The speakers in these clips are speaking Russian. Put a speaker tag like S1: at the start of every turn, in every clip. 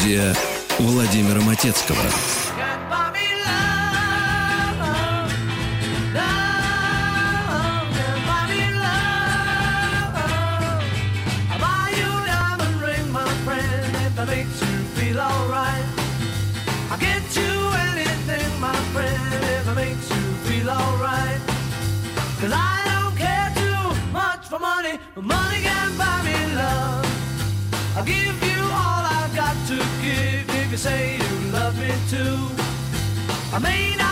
S1: Студия Владимира Матецкого.
S2: Cause I say you love me too. I may not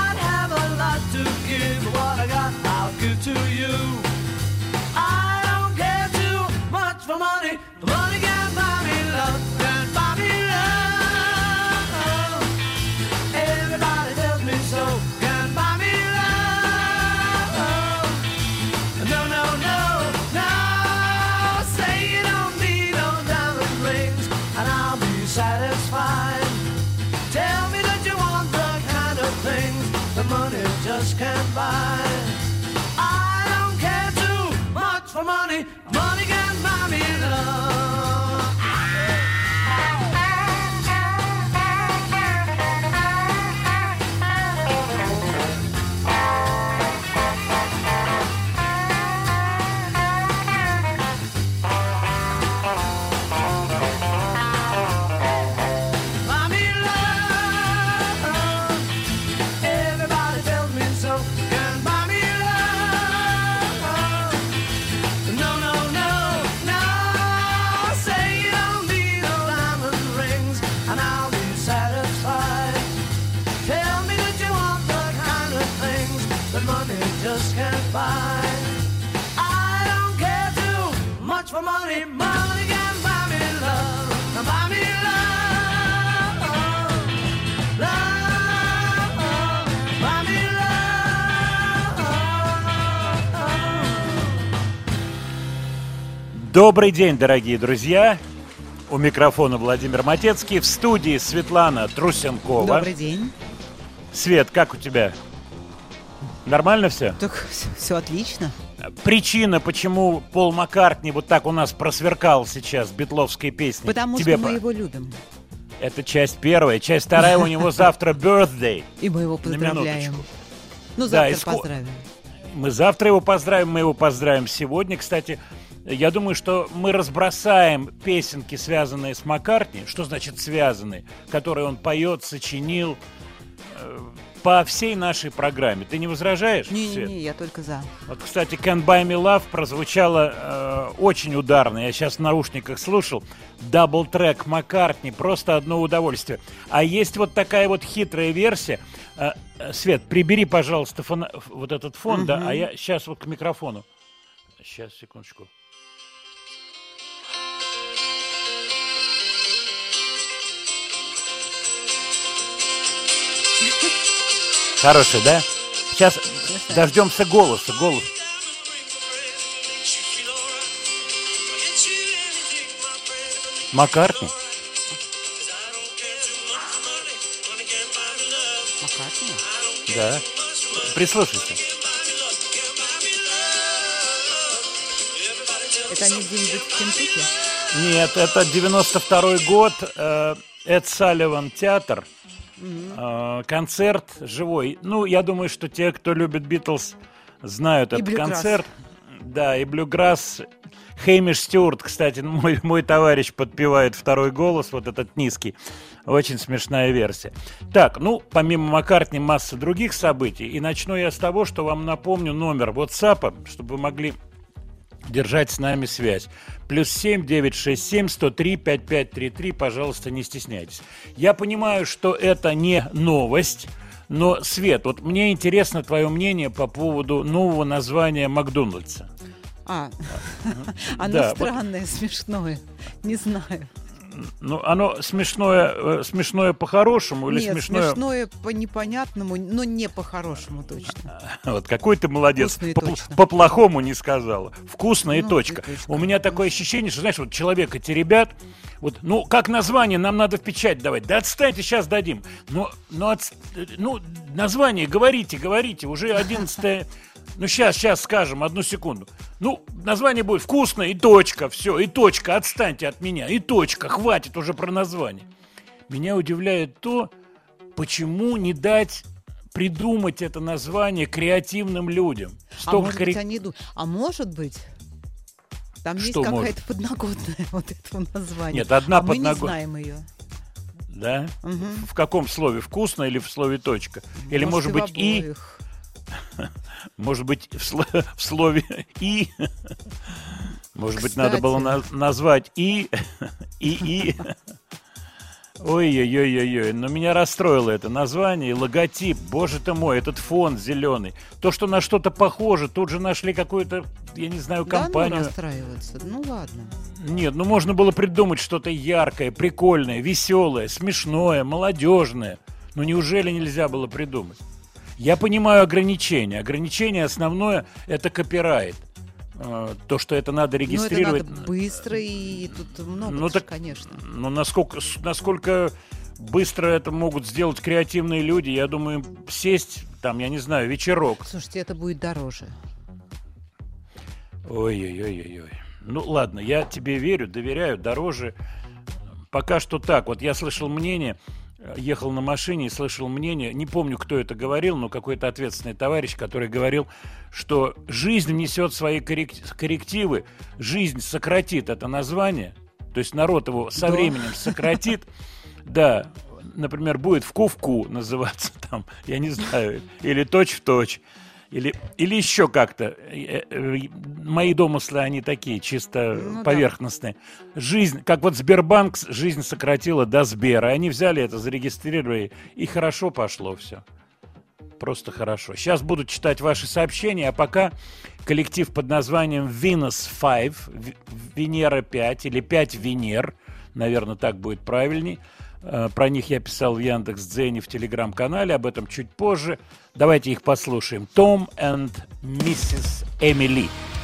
S3: Добрый день, дорогие друзья. У микрофона Владимир Матецкий. В студии Светлана Трусенкова.
S4: Добрый день.
S3: Свет, как у тебя? Нормально все?
S4: Так все отлично.
S3: Причина, почему Пол Маккартни вот так у нас просверкал сейчас битловской песней.
S4: Потому
S3: тебе
S4: что мы
S3: по-
S4: его любим.
S3: Это часть первая. Часть вторая у него завтра birthday.
S4: И мы его
S3: На
S4: поздравляем.
S3: минуточку.
S4: Ну,
S3: Да,
S4: завтра
S3: ско-
S4: поздравим.
S3: Мы завтра его поздравим, мы его поздравим сегодня. Кстати, я думаю, что мы разбросаем песенки, связанные с Маккартни. Что значит связанные? Которые он поет, сочинил э, по всей нашей программе. Ты не возражаешь? Свет?
S4: Не-не-не, я только за.
S3: Вот, кстати, Can't Buy Me Love прозвучало э, очень ударно. Я сейчас в наушниках слушал. Double-track Маккартни. Просто одно удовольствие. А есть вот такая вот хитрая версия. Э, э, Свет, прибери, пожалуйста, фона- вот этот фон, да, а я сейчас вот к микрофону. Сейчас, секундочку. Хороший, да? Сейчас дождемся голоса, голос. Маккартни?
S4: Маккартни?
S3: Да. Прислушайся.
S4: Это они где-нибудь в Кентукки?
S3: Нет, это 92 год. э, Эд Салливан театр. Э, Концерт живой. Ну, я думаю, что те, кто любит Битлз, знают
S4: И
S3: этот
S4: блюграсс.
S3: концерт. Да, и Блюграсс. Хеймиш Стюарт, кстати, мой, мой товарищ подпевает второй голос, вот этот низкий. Очень смешная версия. Так, ну, помимо Маккартни, масса других событий. И начну я с того, что вам напомню номер WhatsApp, чтобы вы могли держать с нами связь. Плюс семь девять шесть семь сто три пять пять три три. Пожалуйста, не стесняйтесь. Я понимаю, что это не новость, но, Свет, вот мне интересно твое мнение по поводу нового названия Макдональдса.
S4: А, оно
S3: Да, вот-
S4: странное, смешное. Не знаю.
S3: Ну, оно смешное, э, смешное по-хорошему или
S4: Нет,
S3: смешное...
S4: смешное по непонятному, но не по-хорошему точно.
S3: Вот какой ты молодец. По-плохому не сказала. Вкусно и
S4: Ну,
S3: точка.
S4: и точка.
S3: У меня такое ощущение, что, знаешь, вот человек эти ребят, вот, ну, как название, нам надо в печать давать. Да отстаньте, сейчас дадим. Но, но отс- ну, название говорите, говорите. Уже 11 Ну, сейчас, сейчас скажем, одну секунду. Ну, название будет «Вкусно» и точка, все, и точка, отстаньте от меня, и точка, хватит уже про название. Меня удивляет то, почему не дать придумать это название креативным людям.
S4: А
S3: Столько
S4: может быть,
S3: кре-
S4: они ду- А может быть, там есть
S3: Что может?
S4: какая-то подноготная вот этого названия.
S3: Нет, одна
S4: а мы не знаем ее.
S3: Да?
S4: Мгм.
S3: В каком слове? Вкусно или в слове точка? Или может, быть и?
S4: обоих.
S3: Может быть в, сло- в слове и? Может быть надо было на- назвать и? И и? Ой-ой-ой-ой-ой, но меня расстроило это название и логотип. Боже ты мой, этот фон зеленый. То, что на что-то похоже, тут же нашли какую-то, я не знаю,
S4: Да, ну,
S3: компанию.
S4: расстраиваться. Ну ладно.
S3: Нет, ну можно было придумать что-то яркое, прикольное, веселое, смешное, молодежное. Но неужели нельзя было придумать? Я понимаю ограничения. Ограничение основное – это копирайт. Э, То, что это надо
S4: Но это
S3: регистрировать.
S4: надо быстро, и тут много,
S3: Ну так-
S4: конечно.
S3: Ну, насколько, насколько быстро это могут сделать креативные люди, я думаю, сесть, там, я не знаю, вечерок.
S4: Слушайте, это будет дороже.
S3: Ой-ой-ой-ой-ой. Ну ладно, я тебе верю, доверяю, дороже. Пока что так. Вот я слышал мнение, ехал на машине и слышал мнение, не помню, кто это говорил, но какой-то ответственный товарищ, который говорил, что жизнь внесет свои коррек- коррективы, жизнь сократит это название, то есть народ его со
S4: Да.
S3: временем сократит. Да, например, будет в ку называться там, я не знаю, или точь в точь. Или, или еще как-то. Э, э, Мои домыслы, они такие, чисто
S4: Ну да.
S3: поверхностные. Жизнь, как вот Сбербанк жизнь сократила до Сбера. Они взяли это, зарегистрировали, и хорошо пошло все. Просто хорошо. Сейчас буду читать ваши сообщения, а пока коллектив под названием Venus 5, В- Венера 5 или 5 Венер, наверное, так будет правильней. Э, Про них я писал в Яндекс Дзене в телеграм-канале, об этом чуть позже. Давайте их послушаем. Том and Миссис Эмили.
S5: Tom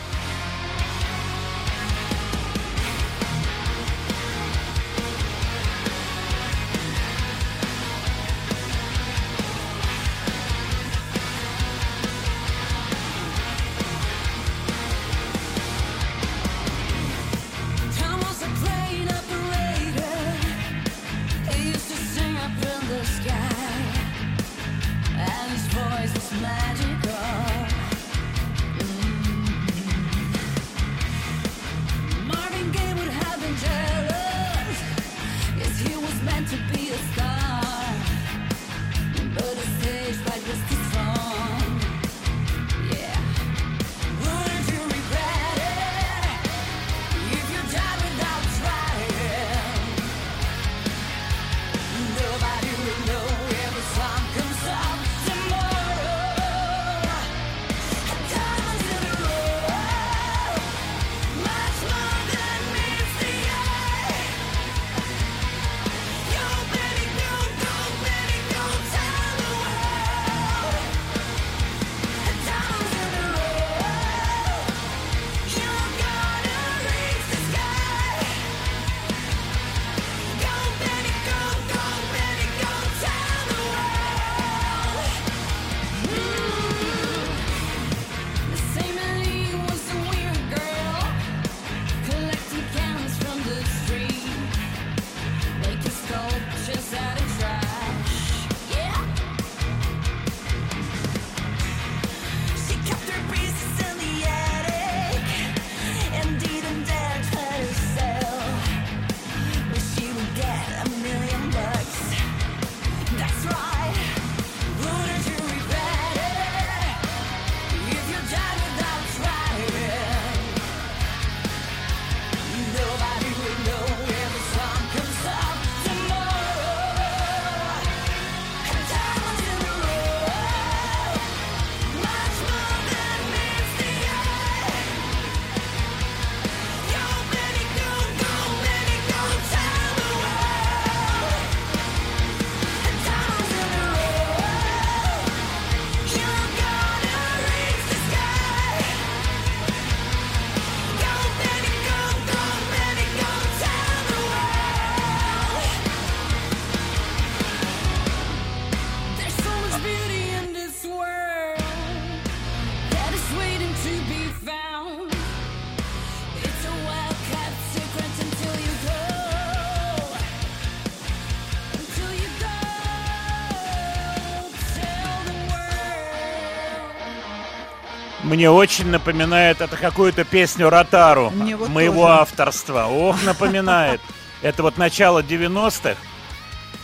S3: Мне очень напоминает это какую-то песню Ротару
S4: Мне вот
S3: моего
S4: тоже.
S3: авторства. Ох, напоминает. Это вот начало 90-х.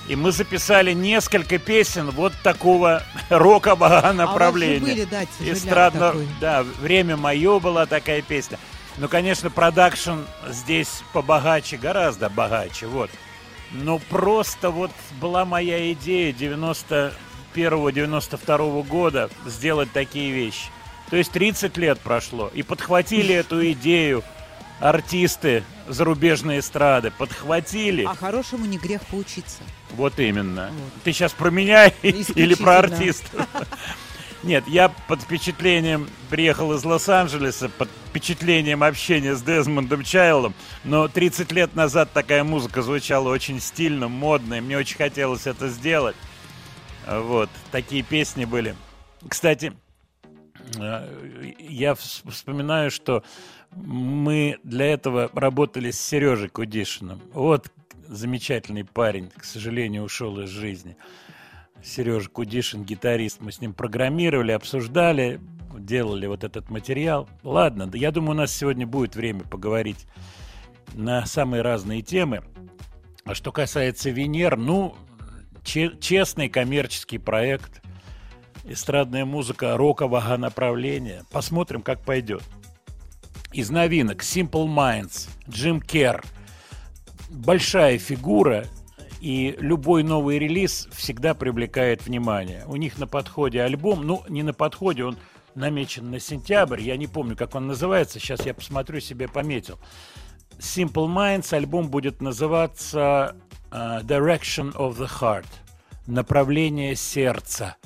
S3: И мы записали несколько песен вот такого рокового
S4: А
S3: направления.
S4: же были, да,
S3: Эстрадно,
S4: такой.
S3: да, время мое была такая песня. Ну, конечно, продакшн здесь побогаче, гораздо богаче, вот. Ну, просто вот была моя идея 91-92 года сделать такие вещи. То есть 30 лет прошло, и подхватили эту идею артисты зарубежной эстрады, подхватили.
S4: А хорошему не грех поучиться.
S3: Вот именно.
S4: Вот.
S3: Ты сейчас про меня или про артиста? Нет, я под впечатлением приехал из Лос-Анджелеса, под впечатлением общения с Дезмондом Чайлом, но 30 лет назад такая музыка звучала очень стильно, модно, и мне очень хотелось это сделать. Вот, такие песни были. Кстати, я вс- вспоминаю, что мы для этого работали с Сережей Кудишиным. Вот замечательный парень, к сожалению, ушел из жизни. Сережа Кудишин, гитарист, мы с ним программировали, обсуждали, делали вот этот материал. Ладно, я думаю, у нас сегодня будет время поговорить на самые разные темы. А что касается Венер, ну, че- честный коммерческий проект, эстрадная музыка рокового направления. Посмотрим, как пойдет. Из новинок Simple Minds, Джим Керр. Большая фигура, и любой новый релиз всегда привлекает внимание. У них на подходе альбом, ну, не на подходе, он намечен на сентябрь, я не помню, как он называется, сейчас я посмотрю, себе пометил. Simple Minds альбом будет называться э, Direction of the Heart, направление сердца.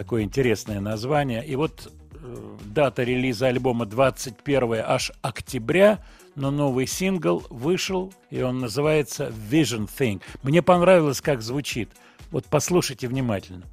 S3: Такое интересное название. И вот э, дата релиза альбома 21 аж октября, но новый сингл вышел, и он называется Vision Thing. Мне понравилось, как звучит. Вот послушайте внимательно.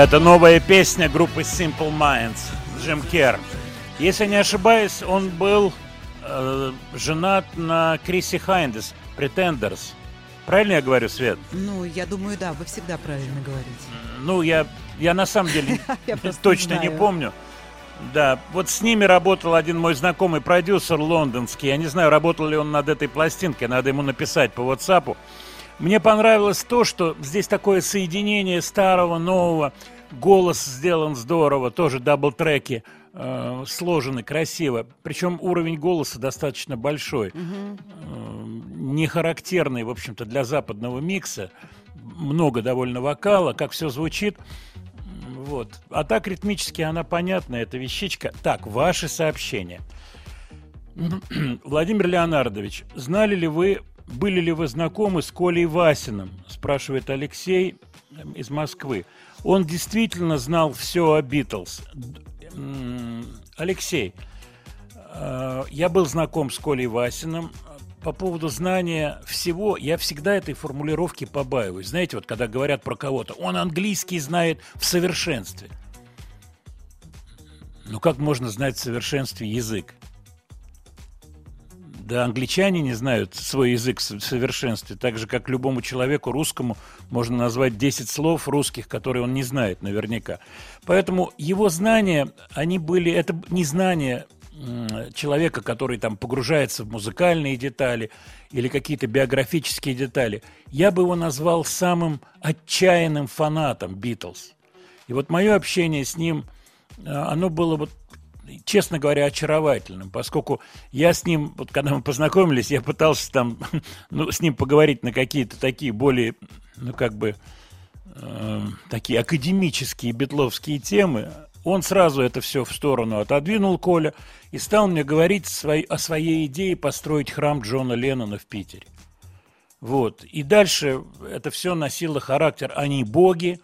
S3: Это новая песня группы Simple Minds, Джим Кер. Если не ошибаюсь, он был э, женат на Криси Хайндес, Pretenders. Правильно я говорю, Свет?
S4: Ну, я думаю, да, вы всегда правильно говорите.
S3: Ну, я, я на самом деле точно не помню. Да, вот с ними работал один мой знакомый продюсер лондонский. Я не знаю, работал ли он над этой пластинкой, надо ему написать по WhatsApp. Мне понравилось то, что здесь такое соединение старого, нового. Голос сделан здорово, тоже double-треки э, сложены красиво. Причем уровень голоса достаточно большой. Э, не характерный, в общем-то, для западного микса. Много довольно вокала, как все звучит. Вот. А так ритмически она понятна, эта вещичка. Так, ваши сообщения. Владимир Леонардович, знали ли вы, были ли вы знакомы с Колей Васиным? Спрашивает Алексей эм, из Москвы. Он действительно знал все о Битлз. Алексей, э, я был знаком с Колей Васиным. По поводу знания всего, я всегда этой формулировки побаиваюсь. Знаете, вот когда говорят про кого-то, он английский знает в совершенстве. Ну как можно знать в совершенстве язык? Да англичане не знают свой язык в со- совершенстве, так же, как любому человеку русскому можно назвать 10 слов русских, которые он не знает наверняка. Поэтому его знания, они были, это не знания человека, который там погружается в музыкальные детали или какие-то биографические детали. Я бы его назвал самым отчаянным фанатом Битлз. И вот мое общение с ним, э, оно было вот честно говоря, очаровательным, поскольку я с ним, вот когда мы познакомились, я пытался там, ну, с ним поговорить на какие-то такие более, ну, как бы, э, такие академические битловские темы. Он сразу это все в сторону отодвинул, Коля, и стал мне говорить свой- о своей идее построить храм Джона Леннона в Питере. Вот. И дальше это все носило характер «они боги»,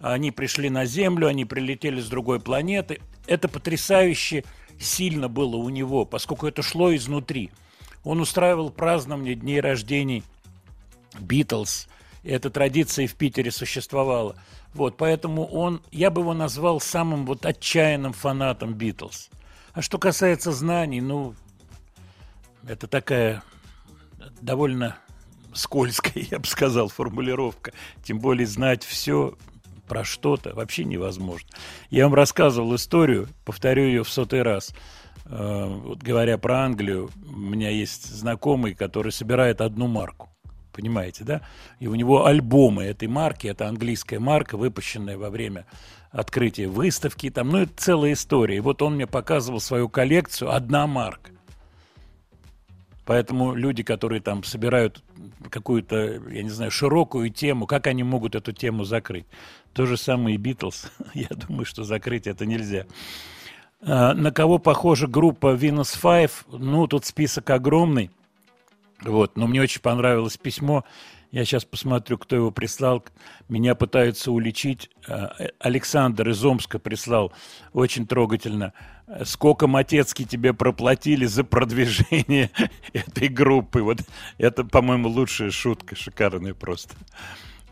S3: они пришли на Землю, они прилетели с другой планеты. Это потрясающе сильно было у него, поскольку это шло изнутри. Он устраивал празднование дней рождений Битлз. Эта традиция в Питере существовала. Вот, поэтому он, я бы его назвал самым вот отчаянным фанатом Битлз. А что касается знаний, ну, это такая довольно скользкая, я бы сказал, формулировка. Тем более знать все про что-то вообще невозможно. Я вам рассказывал историю, повторю ее в сотый раз. Э, Вот говоря про Англию, у меня есть знакомый, который собирает одну марку. Понимаете, да? И у него альбомы этой марки, это английская марка, выпущенная во время открытия выставки, там, ну, это целая история. И вот он мне показывал свою коллекцию, одна марка. Поэтому люди, которые там собирают какую-то, я не знаю, широкую тему, как они могут эту тему закрыть? То же самое и Битлз. Я думаю, что закрыть это нельзя. А, На кого похожа группа Venus Five? Ну, тут список огромный. Вот, но мне очень понравилось письмо. Я сейчас посмотрю, кто его прислал. Меня пытаются уличить. А, Александр из Омска прислал. Очень трогательно. Сколько Матецкий тебе проплатили за продвижение этой группы? Вот это, по-моему, лучшая шутка, шикарная просто.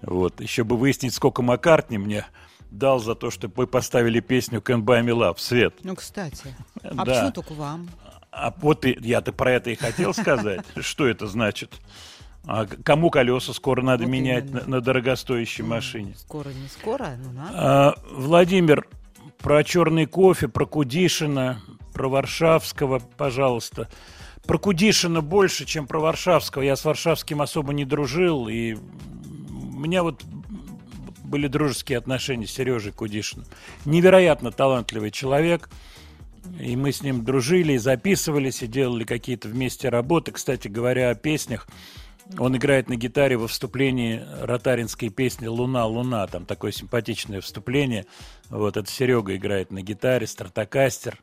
S3: Вот. Еще бы выяснить, сколько Маккартни мне дал за то, что вы поставили песню Can't Buy Me Love. Свет.
S4: Ну, кстати. А
S3: Да.
S4: почему только вам?
S3: А вот я-то про это и хотел сказать. Что это значит? А кому колеса скоро надо
S4: Вот
S3: менять
S4: именно.
S3: на, на дорогостоящей машине?
S4: Скоро, не скоро, ну надо.
S3: А, Владимир, про черный кофе, про Кудишина, про Варшавского, пожалуйста. Про Кудишина больше, чем про Варшавского. Я с Варшавским особо не дружил, и у меня вот были дружеские отношения с Сережей Кудишиным. Невероятно талантливый человек. И мы с ним дружили, и записывались, и делали какие-то вместе работы. Кстати говоря, о песнях. Он играет на гитаре во вступлении ротаринской песни «Луна, луна». Там такое симпатичное вступление. Вот это Серега играет на гитаре, стратокастер.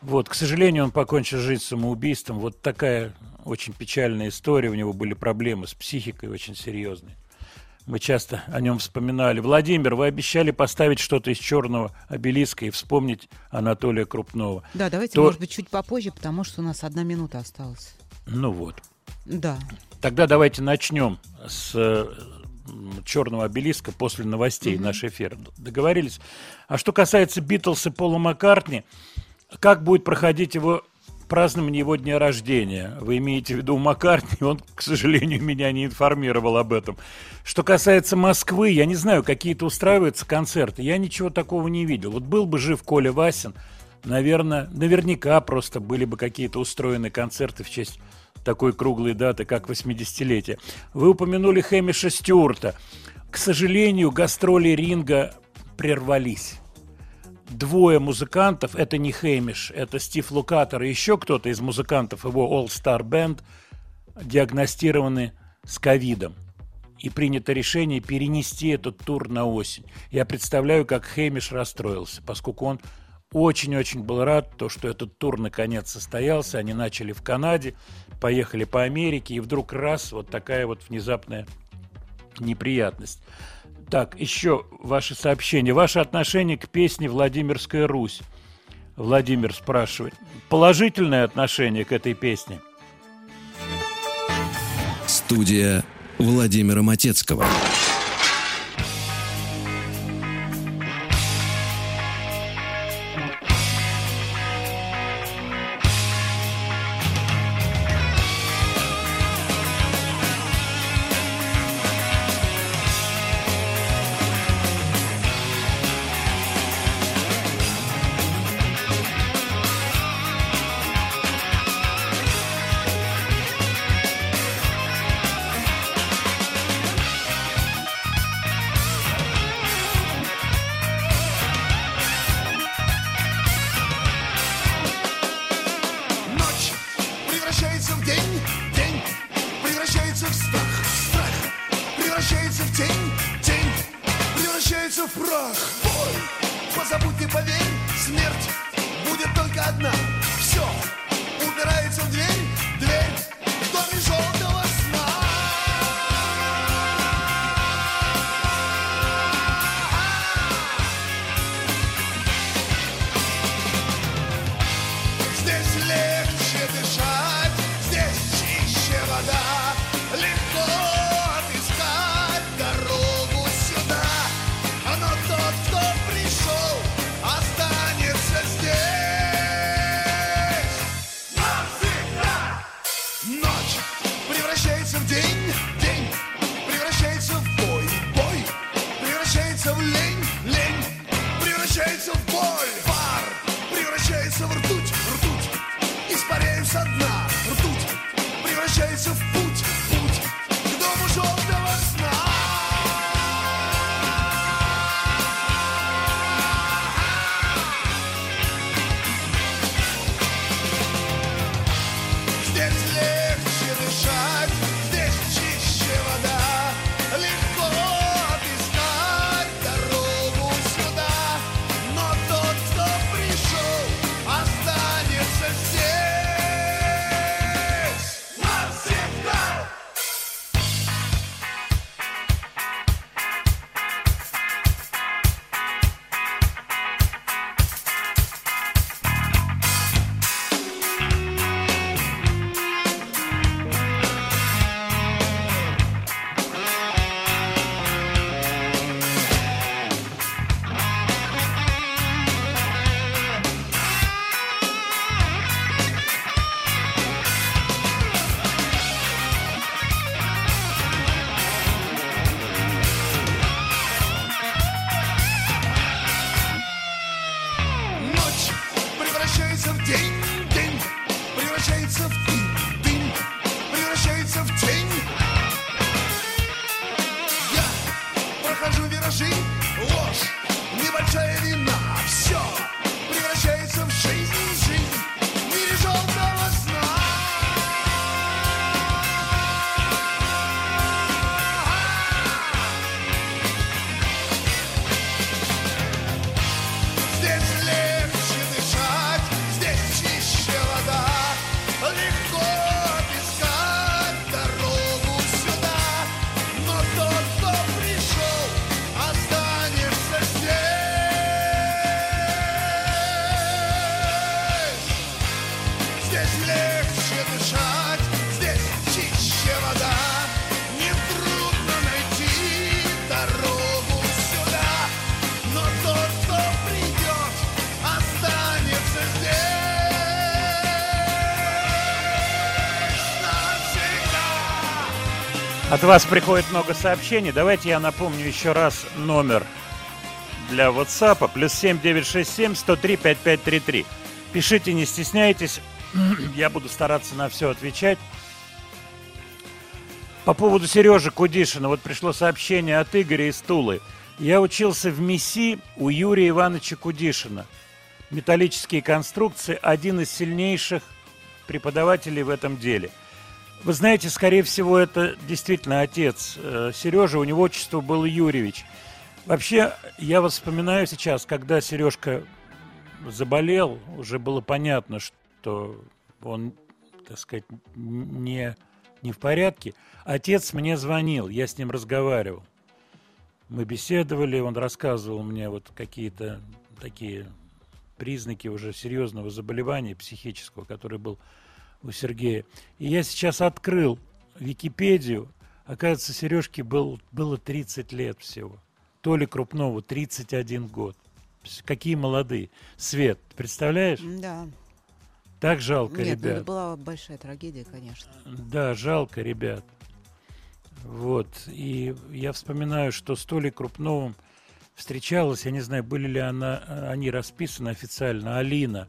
S3: Вот, к сожалению, он покончил жизнь самоубийством. Вот такая очень печальная история. У него были проблемы с психикой очень серьезные. Мы часто о нем вспоминали. Владимир, вы обещали поставить что-то из черного обелиска и вспомнить Анатолия Крупного.
S4: Да, давайте,
S3: То-
S4: может быть, чуть попозже, потому что у нас одна минута осталась.
S3: Ну вот.
S4: Да.
S3: Тогда давайте начнем с э, черного обелиска после новостей наш эфир. Договорились. А что касается Битлз и Пола Маккартни, как будет проходить его празднование его дня рождения? Вы имеете в виду Маккартни? Он, к сожалению, меня не информировал об этом. Что касается Москвы, я не знаю, какие-то устраиваются концерты. Я ничего такого не видел. Вот был бы жив Коля Васин, наверное, наверняка просто были бы какие-то устроены концерты в честь такой круглой даты, как 80-летие. Вы упомянули Хэмиша Стюарта. К сожалению, гастроли ринга прервались. Двое музыкантов, это не Хэмиш, это Стив Лукатор и еще кто-то из музыкантов его All Star Band, диагностированы с ковидом. И принято решение перенести этот тур на осень. Я представляю, как Хэмиш расстроился, поскольку он очень-очень был рад, то, что этот тур наконец состоялся. Они начали в Канаде, поехали по Америке, и вдруг раз, вот такая вот внезапная неприятность. Так, еще ваше сообщение. Ваше отношение к песне «Владимирская Русь». Владимир спрашивает. Положительное отношение к этой песне?
S1: Студия Владимира Матецкого.
S6: Вода, легко
S3: От вас приходит много сообщений. Давайте я напомню еще раз номер для WhatsApp. Плюс 7967 103 5533. Пишите, не стесняйтесь. Я буду стараться на все отвечать. По поводу Сережи Кудишина. Вот пришло сообщение от Игоря из Тулы. Я учился в МИСИ у Юрия Ивановича Кудишина. Металлические конструкции – один из сильнейших преподавателей в этом деле. Вы знаете, скорее всего, это действительно отец э, Сережи, у него отчество было Юрьевич. Вообще, я вот вспоминаю сейчас, когда Сережка заболел, уже было понятно, что он, так сказать, не, не в порядке. Отец мне звонил, я с ним разговаривал. Мы беседовали, он рассказывал мне вот какие-то такие признаки уже серьезного заболевания психического, который был у Сергея. И я сейчас открыл Википедию. Оказывается, Сережке был, было 30 лет всего. Толе Крупнову 31 год. Какие молодые. Свет, представляешь?
S4: Да.
S3: Так жалко,
S4: Нет, ну,
S3: ребят.
S4: это была большая трагедия, конечно.
S3: Да, жалко, ребят. Вот. И я вспоминаю, что с Толей Крупновым встречалась, я не знаю, были ли она, они расписаны официально, Алина.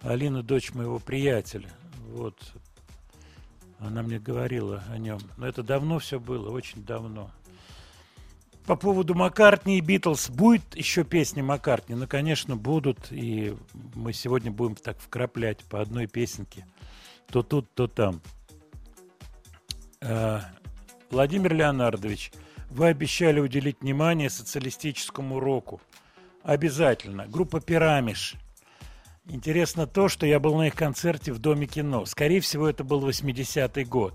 S3: Алина, дочь моего приятеля. Вот. Она мне говорила о нем. Но это давно все было, очень давно. По поводу Маккартни и Битлз. Будет еще песни Маккартни? Ну, конечно, будут. И мы сегодня будем так вкраплять по одной песенке. То тут, то там. Э, Владимир Леонардович, вы обещали уделить внимание социалистическому року. Обязательно. Группа «Пирамиш». Интересно то, что я был на их концерте в Доме кино. Скорее всего, это был 80-й год.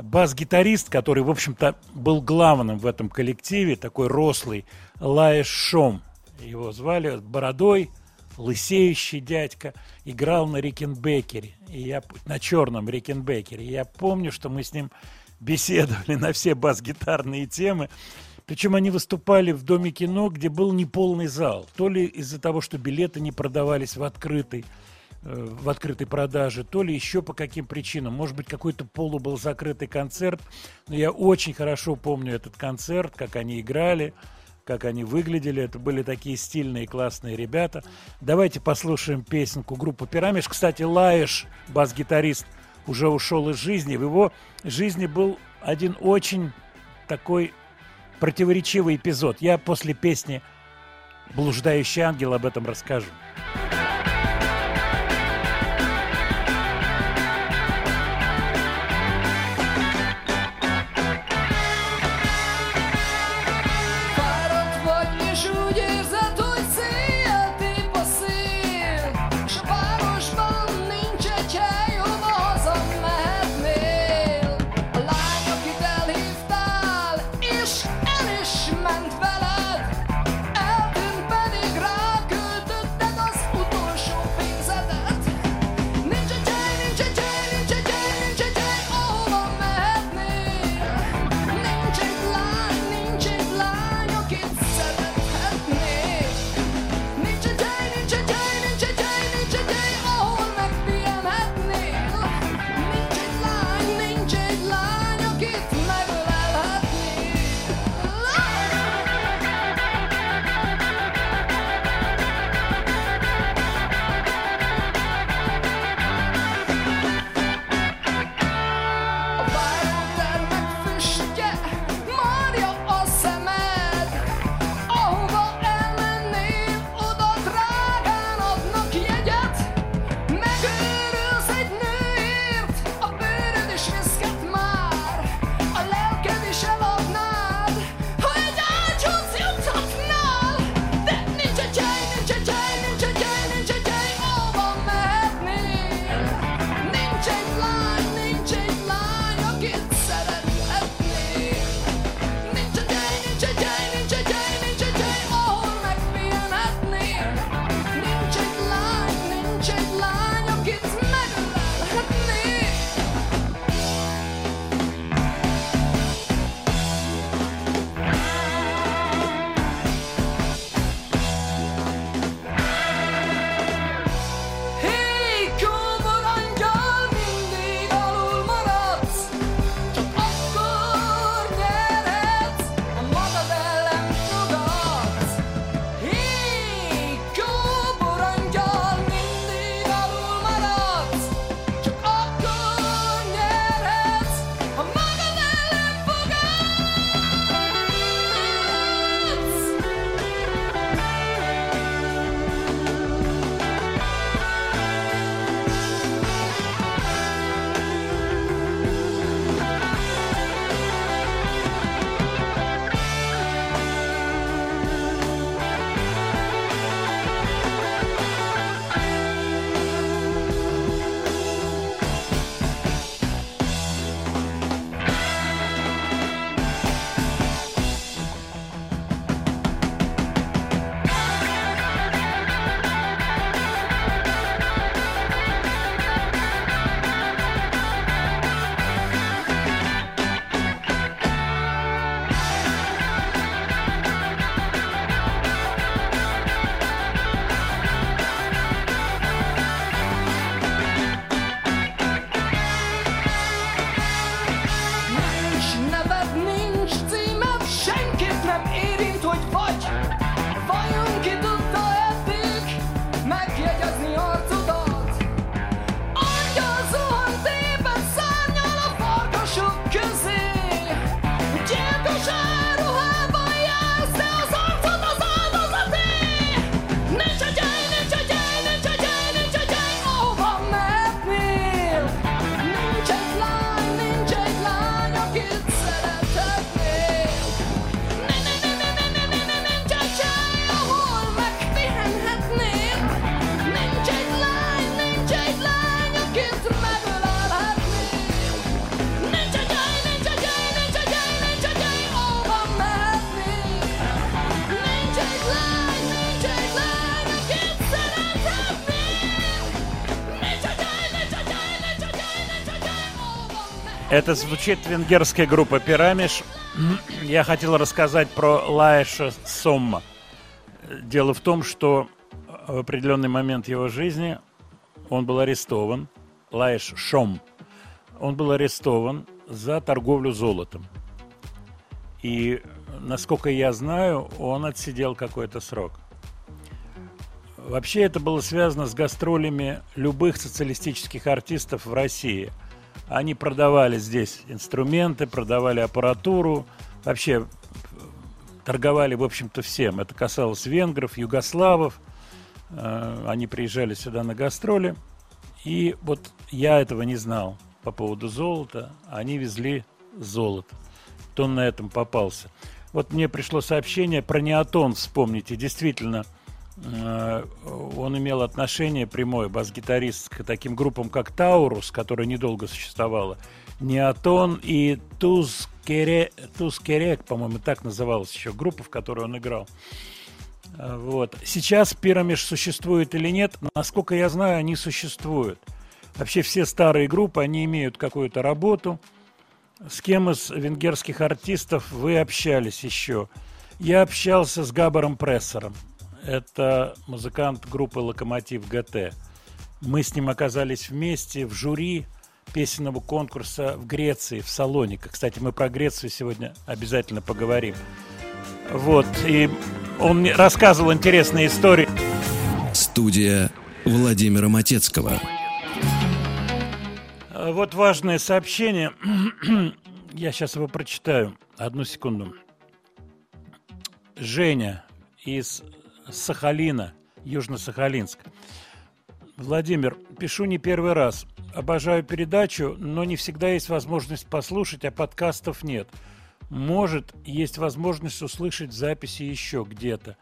S3: Бас-гитарист, который, в общем-то, был главным в этом коллективе, такой рослый, Лаэш Шом. Его звали бородой, лысеющий дядька, играл на Рикенбекере, и я, на черном Рикенбекере. Я помню, что мы с ним беседовали на все бас-гитарные темы. Причем они выступали в Доме кино, где был неполный зал. То ли из-за того, что билеты не продавались в открытой, э, в открытой продаже, то ли еще по каким причинам. Может быть, какой-то полу был закрытый концерт. Но я очень хорошо помню этот концерт, как они играли, как они выглядели. Это были такие стильные, классные ребята. Давайте послушаем песенку группы «Пирамиш». Кстати, Лаеш, бас-гитарист, уже ушел из жизни. В его жизни был один очень такой противоречивый эпизод. Я после песни «Блуждающий ангел» об этом расскажу. Это звучит венгерская группа «Пирамиш». Я хотел рассказать про Лаэша Сомма. Дело в том, что в определенный момент его жизни он был арестован. Лаэш Шом. Он был арестован за торговлю золотом. И, насколько я знаю, он отсидел какой-то срок. Вообще это было связано с гастролями любых социалистических артистов в России. Они продавали здесь инструменты, продавали аппаратуру, вообще торговали, в общем-то, всем. Это касалось венгров, югославов. Э, Они приезжали сюда на гастроли. И вот я этого не знал по поводу золота. Они везли золото. То он на этом попался. Вот мне пришло сообщение про неотон, вспомните. Действительно, он имел отношение прямое, бас-гитарист, к таким группам, как Таурус, которая недолго существовала, Неотон и Тузкерек, по-моему, так называлась еще группа, в которой он играл. А, Вот. Сейчас Пирамиш существует или нет, насколько я знаю, они существуют. Вообще все старые группы, они имеют какую-то работу. С кем из венгерских артистов вы общались еще? Я общался с Габаром Прессером. Это музыкант группы «Локомотив ГТ». Мы с ним оказались вместе в жюри песенного конкурса в Греции, в Салонике. Кстати, мы про Грецию сегодня обязательно поговорим. Вот, и он мне рассказывал интересные истории.
S1: Студия Владимира Матецкого.
S3: А Вот важное сообщение. Я сейчас его прочитаю. Одну секунду. Женя из Сахалина, Южно-Сахалинск. Владимир, пишу не первый раз. Обожаю передачу, но не всегда есть возможность послушать, а подкастов нет. Может, есть возможность услышать записи еще где-то.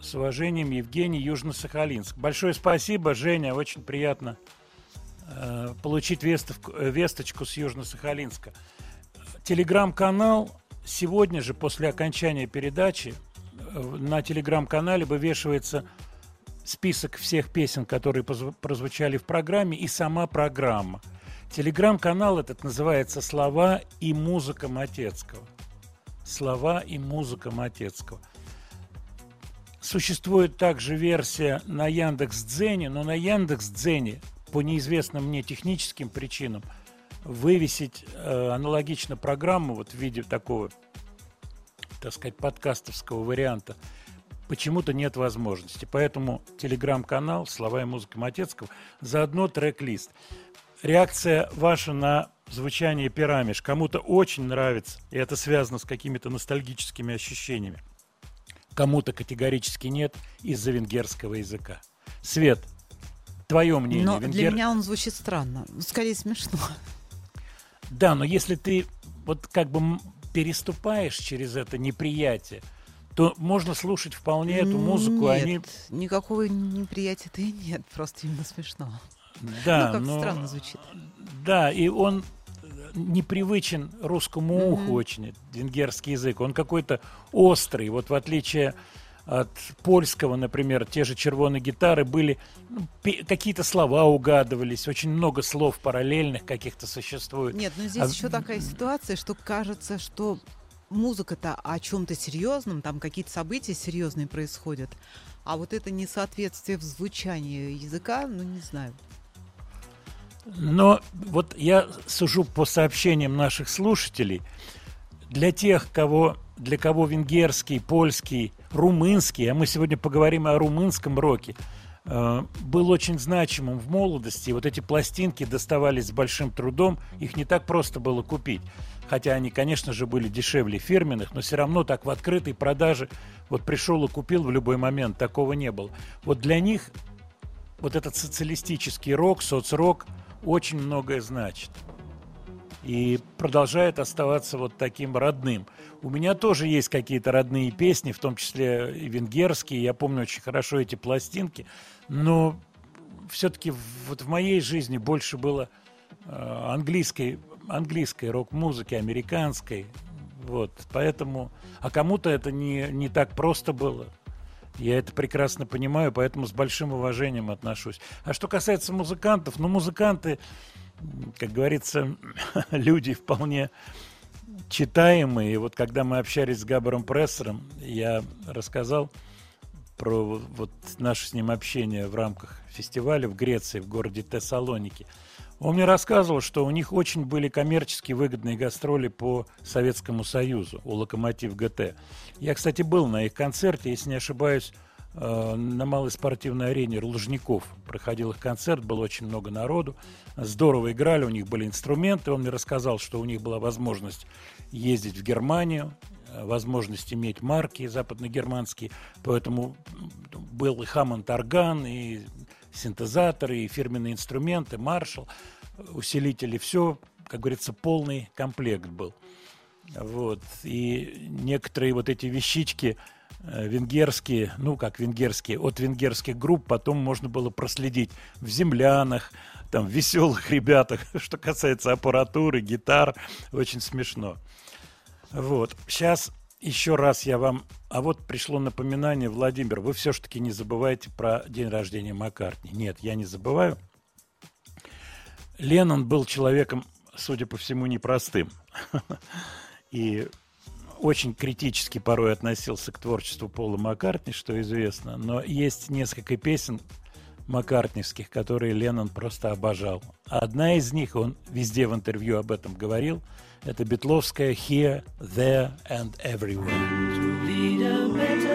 S3: С уважением, Евгений, Южно-Сахалинск. Большое спасибо, Женя, очень приятно э, получить вестовку- э, весточку с Южно-Сахалинска. Телеграм-канал сегодня же, после окончания передачи, на телеграм-канале вывешивается список всех песен, которые прозвучали в программе, и сама программа. Телеграм-канал этот называется «Слова и музыка Матецкого». «Слова и музыка Матецкого». Существует также версия на Яндекс.Дзене, но на Яндекс.Дзене по неизвестным мне техническим причинам вывесить э, аналогично программу вот в виде такого, так сказать, подкастовского варианта почему-то нет возможности. Поэтому телеграм-канал «Слова и музыка Матецкого», заодно трек-лист. Реакция ваша на звучание пирамиш кому-то очень нравится, и это связано с какими-то ностальгическими ощущениями. Кому-то категорически нет из-за венгерского языка. Свет, твое мнение.
S4: Но для
S3: венгер-
S4: меня он звучит странно. Скорее смешно.
S3: Да, но если ты вот как бы переступаешь через это неприятие, то можно слушать вполне эту музыку.
S4: Нет,
S3: Они,
S4: никакого неприятия-то и нет. Просто именно смешно.
S3: да,
S4: ну, как
S3: но-
S4: странно звучит.
S3: Да, и он непривычен русскому уху очень, этот венгерский язык. Он какой-то острый. Вот в отличие от польского, например, те же червоные гитары были, ну, какие-то слова угадывались, очень много слов параллельных каких-то существует.
S4: Нет, но здесь
S3: А-
S4: еще такая ситуация, что кажется, что музыка-то о чем-то серьезном, там какие-то события серьезные происходят. А вот это несоответствие в звучании языка, ну не знаю.
S3: Но вот я сужу по сообщениям наших слушателей, для тех, кого, для кого венгерский, польский, румынский, а мы сегодня поговорим о румынском роке, э, был очень значимым в молодости. Вот эти пластинки доставались с большим трудом, их не так просто было купить. Хотя они, конечно же, были дешевле фирменных, но все равно так в открытой продаже вот пришел и купил в любой момент, такого не было. Вот для них вот этот социалистический рок, соцрок очень многое значит. И продолжает оставаться вот таким родным. У меня тоже есть какие-то родные песни, в том числе и венгерские. Я помню очень хорошо эти пластинки. Но все-таки вот в моей жизни больше было э, английской, английской рок-музыки, американской. Вот, поэтому... А кому-то это не, не так просто было. Я это прекрасно понимаю, поэтому с большим уважением отношусь. А что касается музыкантов, ну, музыканты,
S2: как говорится, люди вполне читаемые. И вот когда мы общались с Габаром Прессером, я рассказал про вот- наше с ним общение в рамках фестиваля в Греции, в городе Тессалоники. Он мне рассказывал, что у них очень были коммерчески выгодные гастроли по Советскому Союзу, у Локомотив ГТ. Я, кстати, был на их концерте, если не ошибаюсь, на малой спортивной арене Лужников проходил их концерт, было очень много народу, здорово играли, у них были инструменты, он мне рассказал, что у них была возможность ездить в Германию, э, возможность иметь марки западногерманские, поэтому был и Хаммонд орган, и синтезаторы, и фирменные инструменты, маршал, усилители, все, как говорится, полный комплект был. Вот. И некоторые вот эти вещички э, венгерские, ну как венгерские, от венгерских групп потом можно было проследить в землянах, там, веселых ребятах, что касается аппаратуры, гитар, очень смешно. Вот. Сейчас еще раз я вам... А вот пришло напоминание, Владимир, вы все-таки не забывайте про день рождения Маккартни. Нет, я не забываю. Леннон был человеком, судя по всему, непростым. И очень критически порой относился к творчеству Пола Маккартни, что известно. Но есть несколько песен маккартневских, которые Леннон просто обожал. Одна из них, он везде в интервью об этом говорил, это битловская «Here, There and Everywhere».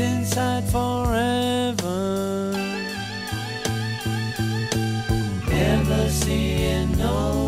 S7: Inside forever. Never seeing no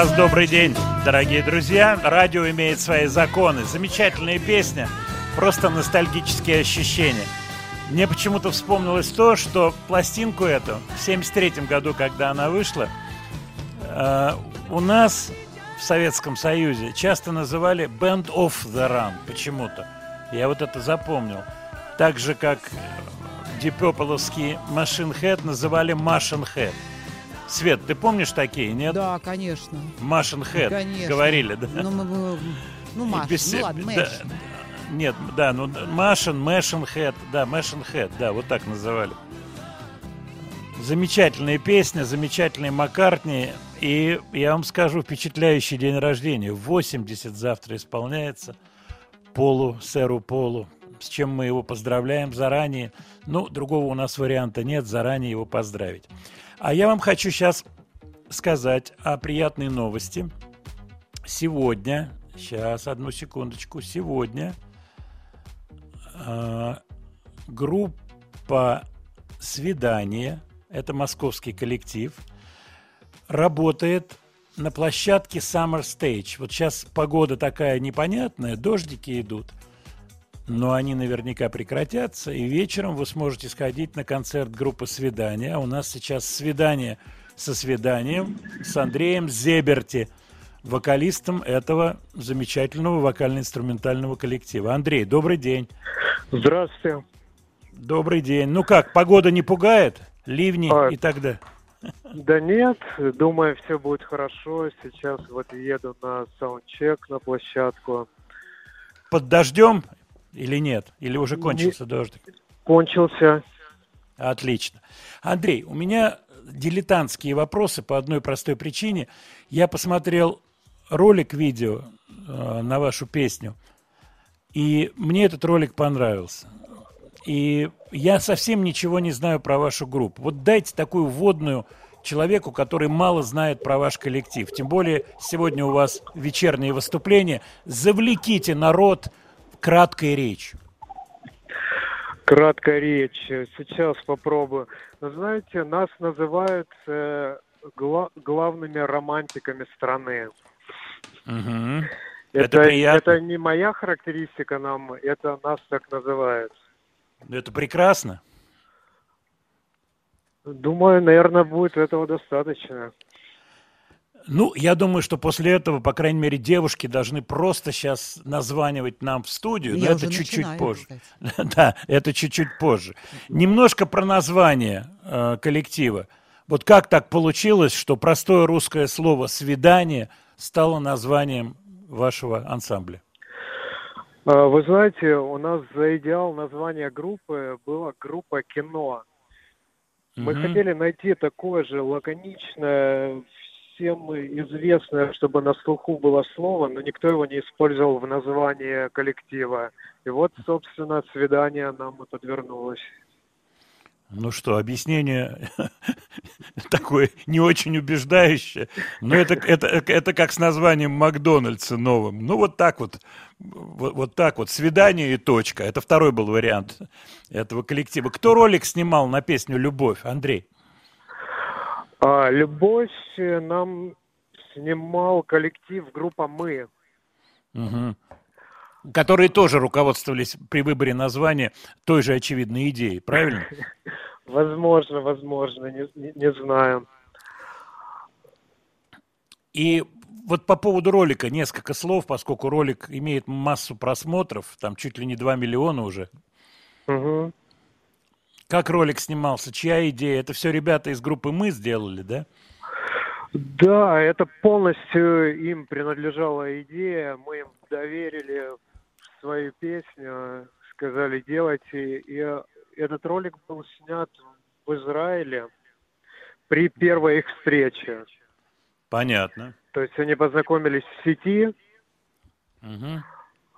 S3: Раз добрый день, дорогие друзья. Радио имеет свои законы. Замечательная песня, просто ностальгические ощущения. Мне почему-то вспомнилось то, что пластинку эту в 73 году, когда она вышла, э, у нас в Советском Союзе часто называли Band of the Run почему-то. Я вот это запомнил. Так же, как Дипеполовский Machine Head называли Machine Head. Свет, ты помнишь такие, нет?
S4: Да, конечно.
S3: Head,
S4: Конечно.
S3: говорили, да?
S4: Ну, мы, мы- ну,
S3: И
S4: Маша,
S3: без-
S4: ну ладно,
S3: да. Нет, да, ну Машин, Мэшин Head, да, Мэшин Head, да, вот так называли. Замечательная песня, замечательный Маккартни. И я вам скажу, впечатляющий день рождения. 80 завтра исполняется Полу, сэру Полу, с чем мы его поздравляем заранее. Ну, другого у нас варианта нет, заранее его поздравить. А я вам хочу сейчас сказать о приятной новости. Сегодня, сейчас, одну секундочку, сегодня э, группа «Свидание», это московский коллектив, работает на площадке Summer Stage. Вот сейчас погода такая непонятная, дождики идут, но они наверняка прекратятся, и вечером вы сможете сходить на концерт группы «Свидание». У нас сейчас свидание со свиданием с Андреем Зеберти, вокалистом этого замечательного вокально-инструментального коллектива. Андрей, добрый день.
S8: Здравствуйте.
S3: Добрый день. Ну как, погода не пугает? Ливни
S8: А.
S3: и так далее?
S8: Да нет, думаю, все будет хорошо. Сейчас вот еду на саундчек на площадку.
S3: Под дождем или нет? Или уже кончился дождик?
S8: Кончился.
S3: Отлично. Андрей, у меня дилетантские вопросы по одной простой причине. Я посмотрел ролик видео э, на вашу песню, и мне этот ролик понравился. И я совсем ничего не знаю про вашу группу. Вот дайте такую вводную человеку, который мало знает про ваш коллектив. Тем более сегодня у вас вечерние выступления. Завлеките народ краткой речью.
S8: Краткая речь. Сейчас попробую. Но знаете, нас называют э, гла- главными романтиками страны.
S3: Мгм. Это приятно.
S8: это не моя характеристика нам, это нас так называют.
S3: Это прекрасно.
S8: Думаю, наверное, будет этого достаточно.
S3: Ну, я думаю, что после этого, по крайней мере, девушки должны просто сейчас названивать нам в студию, но
S4: Я
S3: это
S4: уже
S3: чуть-чуть позже. Да, это чуть-чуть позже. Немножко про название э, коллектива. Вот как так получилось, что простое русское слово «свидание» стало названием вашего ансамбля?
S8: А, Вы знаете, у нас за идеал названия группы была группа кино. Мы
S3: Мгм.
S8: хотели найти такое же лаконичное, всем известное, чтобы на слуху было слово, но никто его не использовал в названии коллектива. И вот, собственно, свидание нам и подвернулось.
S3: Ну что, объяснение такое не очень убеждающее, но это, это, это как с названием Макдональдса новым. Ну вот так вот, вот, вот так вот, свидание и точка. Это второй был вариант этого коллектива. Кто ролик снимал на песню «Любовь», Андрей?
S8: А, «Любовь» нам снимал коллектив группа «Мы».
S3: Мгм. Которые тоже руководствовались при выборе названия той же очевидной идеей, правильно?
S8: Возможно, возможно, не, не- не знаю.
S3: И вот по поводу ролика несколько слов, поскольку ролик имеет массу просмотров, там чуть ли не 2 миллиона уже.
S8: Мгм.
S3: Как ролик снимался? Чья идея? Это все ребята из группы «Мы» сделали, да?
S8: Да, это полностью им принадлежала идея. Мы им доверили свою песню, сказали делайте. И этот ролик был снят в Израиле при первой их встрече.
S3: Понятно.
S8: То есть они познакомились в сети.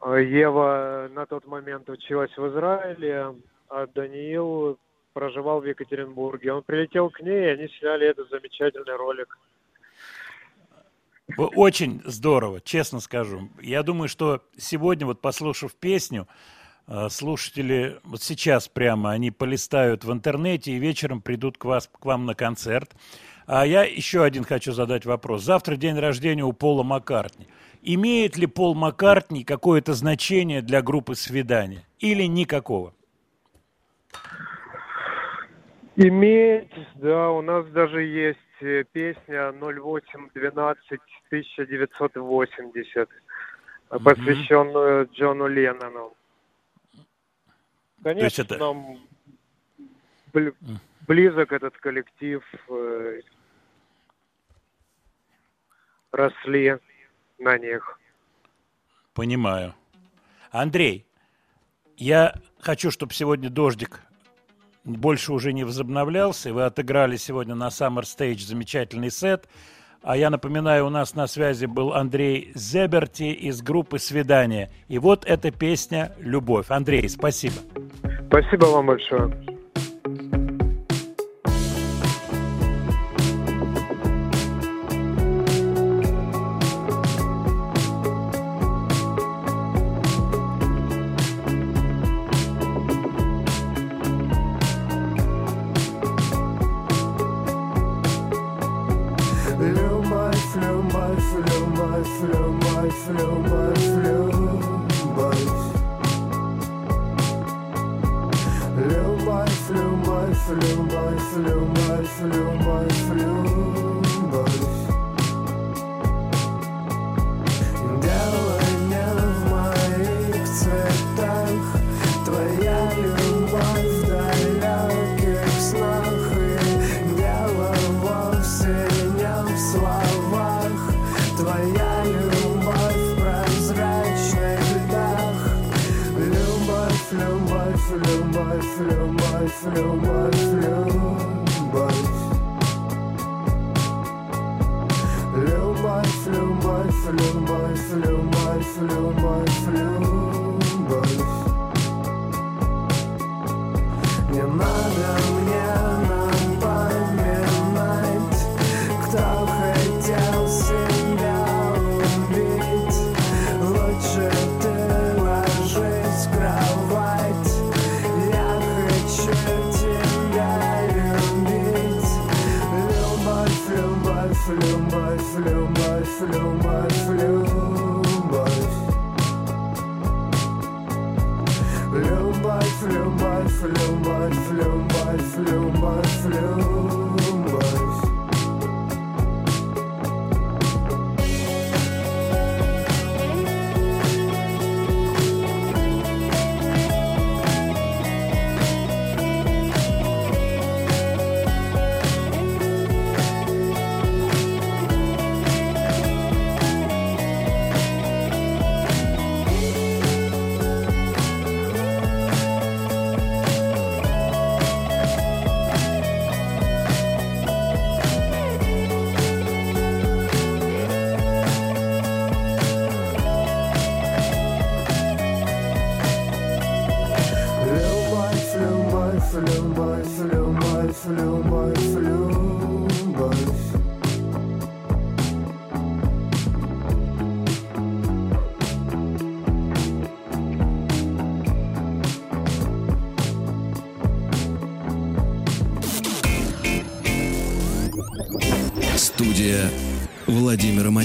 S8: А Ева на тот момент училась в Израиле, а Даниил проживал в Екатеринбурге. Он прилетел к ней, и они сняли этот замечательный ролик.
S3: Очень здорово, честно скажу. Я думаю, что сегодня, вот послушав песню, э, слушатели вот сейчас прямо, они полистают в интернете и вечером придут к, вас, к вам на концерт. А я еще один хочу задать вопрос. Завтра день рождения у Пола Маккартни. Имеет ли Пол Маккартни какое-то значение для группы «Свидание» или никакого?
S9: Имеет, да, у нас даже есть э, песня 0812 1980, э, посвященную Джону Леннону. Конечно,
S3: это-
S9: нам бли- близок этот коллектив, э, росли на них.
S3: Понимаю. Андрей, я хочу, чтобы сегодня дождик больше уже не возобновлялся. Вы отыграли сегодня на Summer Stage замечательный сет. А я напоминаю, у нас на связи был Андрей Зеберти из группы «Свидание». И вот эта песня «Любовь». Андрей, спасибо.
S9: Спасибо вам большое.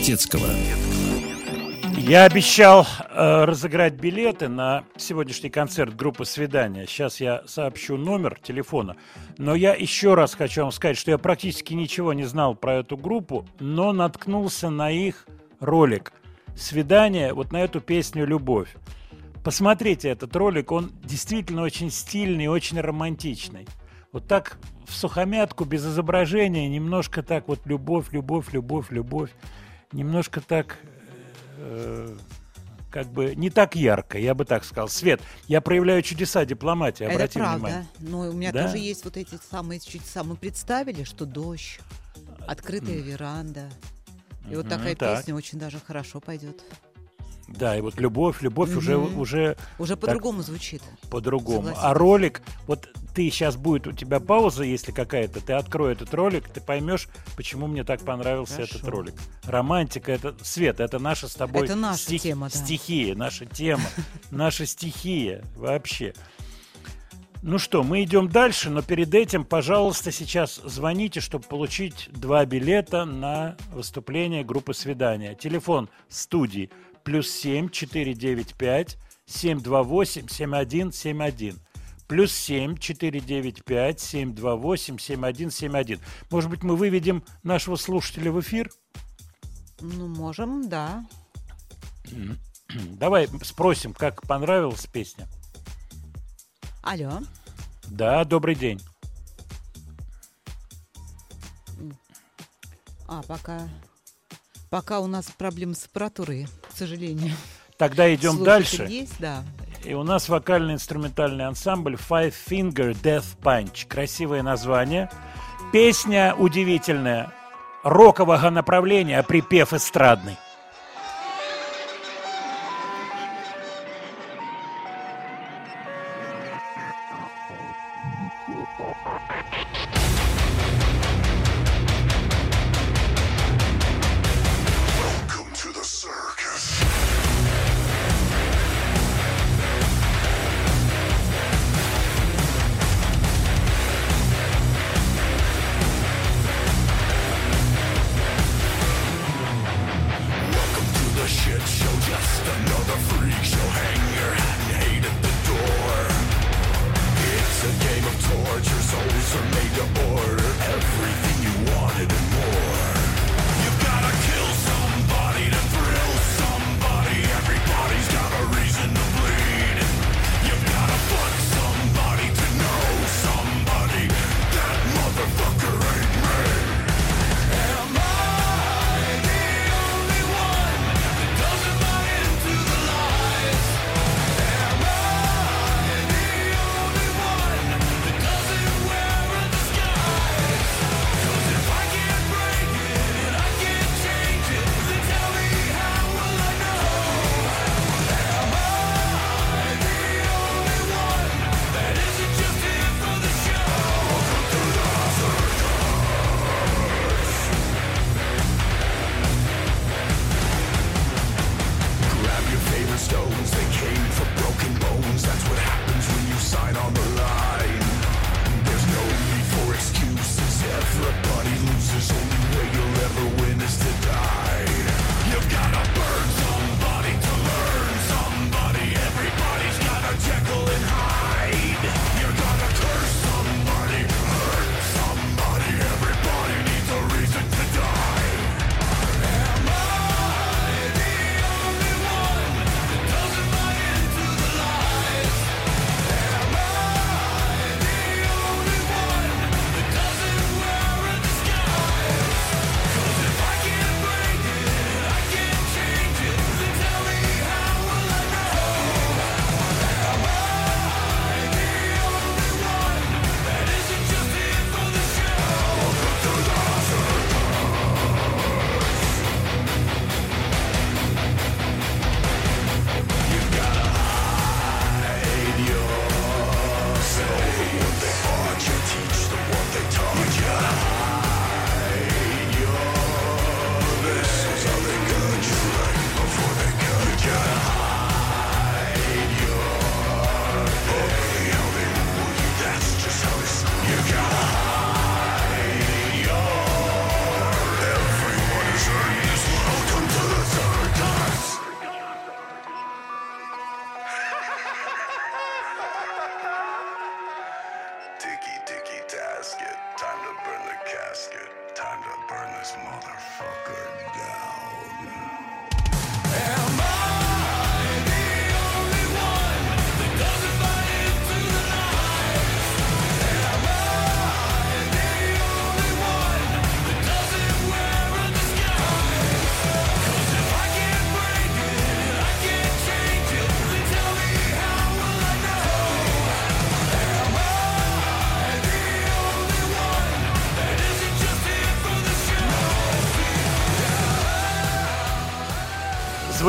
S10: Матецкого.
S3: Я обещал э, разыграть билеты на сегодняшний концерт группы «Свидание». Сейчас я сообщу номер телефона. Но я еще раз хочу вам сказать, что я практически ничего не знал про эту группу, но наткнулся на их ролик «Свидание», вот на эту песню «Любовь». Посмотрите этот ролик, он действительно очень стильный, очень романтичный. Вот так в сухомятку, без изображения, немножко так вот любовь, любовь, любовь, любовь. Немножко так э, как бы не так ярко, я бы так сказал. Свет, я проявляю чудеса дипломатии,
S4: Это
S3: обрати
S4: правда.
S3: внимание.
S4: Но у меня
S3: Да?
S4: тоже есть вот эти самые чудеса. Мы представили, что дождь, открытая веранда. И вот такая
S3: так.
S4: песня очень даже хорошо пойдет.
S3: Да, и вот любовь, любовь
S4: угу.
S3: уже
S4: уже
S3: уже
S4: по-другому звучит.
S3: По-другому. А ролик, вот ты сейчас будет у тебя пауза, если какая-то, ты открой этот ролик, ты поймешь, почему мне так понравился
S4: Хорошо.
S3: этот ролик. Романтика это свет, это наша с тобой
S4: это наша
S3: стих,
S4: тема, да.
S3: стихия, наша тема, наша стихия вообще.
S6: Ну что, мы идем дальше, но перед этим, пожалуйста, сейчас звоните, чтобы получить два билета на выступление группы «Свидания». Телефон студии 8 плюс 7 495 728 7171 плюс 7 495 728 7171. Может быть, мы выведем нашего слушателя в эфир?
S4: Ну, можем, да.
S6: Давай спросим, как понравилась песня.
S4: Алло.
S6: Да, добрый день.
S4: А, пока Пока у нас проблемы с аппаратурой, к сожалению.
S6: Тогда идем
S4: Слушатель
S6: дальше.
S4: Есть, да.
S6: И у нас вокально-инструментальный ансамбль Five Finger Death Punch. Красивое название. Песня удивительная, рокового направления, а припев эстрадный.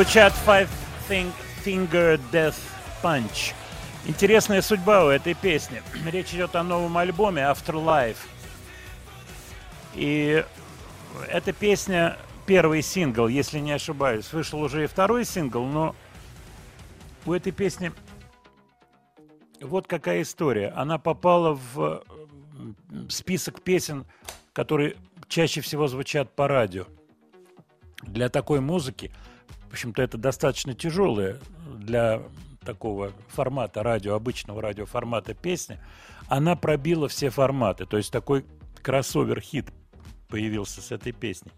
S6: звучат Five Finger Death Punch. Интересная судьба у этой песни. Речь идет о новом альбоме Afterlife. И эта песня первый сингл, если не ошибаюсь. Вышел уже и второй сингл, но у этой песни
S3: вот какая история. Она попала в список песен, которые чаще всего звучат по радио. Для такой музыки – в общем-то, это достаточно тяжелая для такого формата радио, обычного радиоформата песня, она пробила все форматы. То есть такой кроссовер-хит появился с этой песней.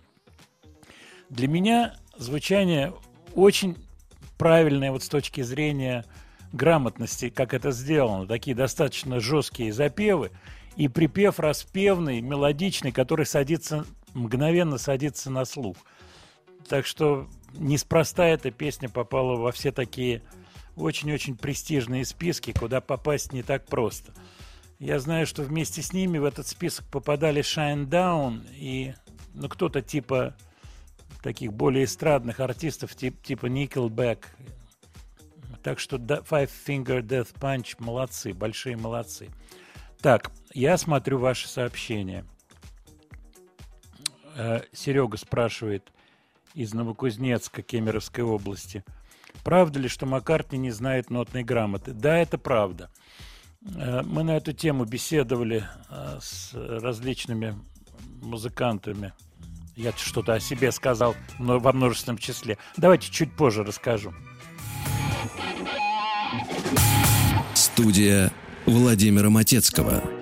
S3: Для меня звучание очень правильное вот с точки зрения грамотности, как это сделано. Такие достаточно жесткие запевы и припев распевный, мелодичный, который садится, мгновенно садится на слух. Так что неспроста эта песня попала во все такие очень-очень престижные списки, куда попасть не так просто. Я знаю, что вместе с ними в этот список попадали Shine Down и ну, кто-то типа таких более эстрадных артистов, тип, типа Nickelback. Так что Five Finger Death Punch молодцы, большие молодцы. Так, я смотрю ваши сообщения. Э, Серега спрашивает из Новокузнецка, Кемеровской области. Правда ли, что Маккартни не знает нотной грамоты? Да, это правда. Э, Мы на эту тему беседовали э, с различными музыкантами. Я что-то о себе сказал но во множественном числе. Давайте чуть позже расскажу.
S5: Студия Владимира Матецкого.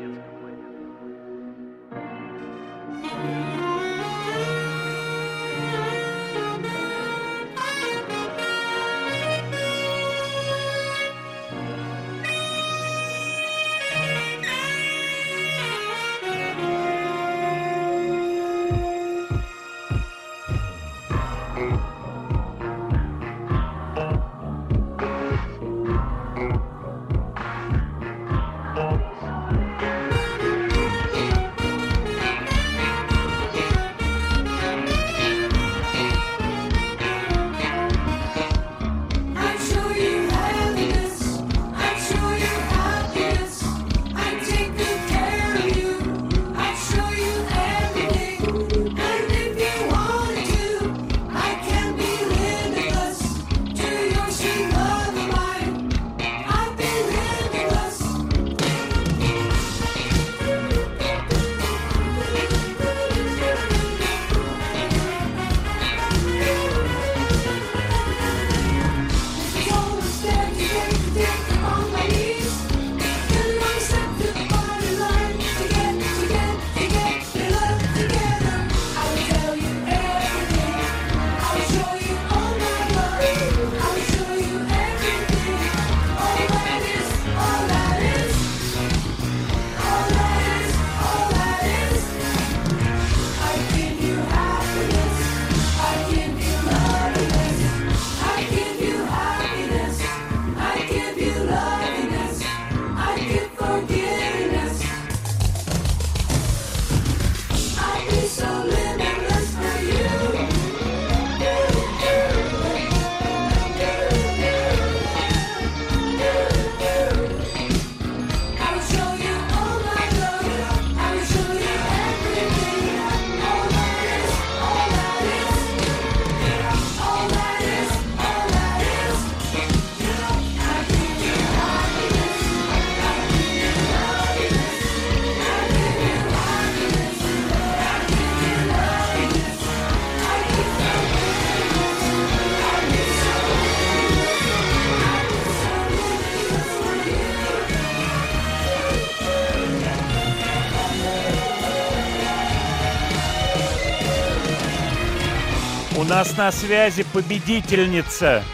S3: На связи победительница.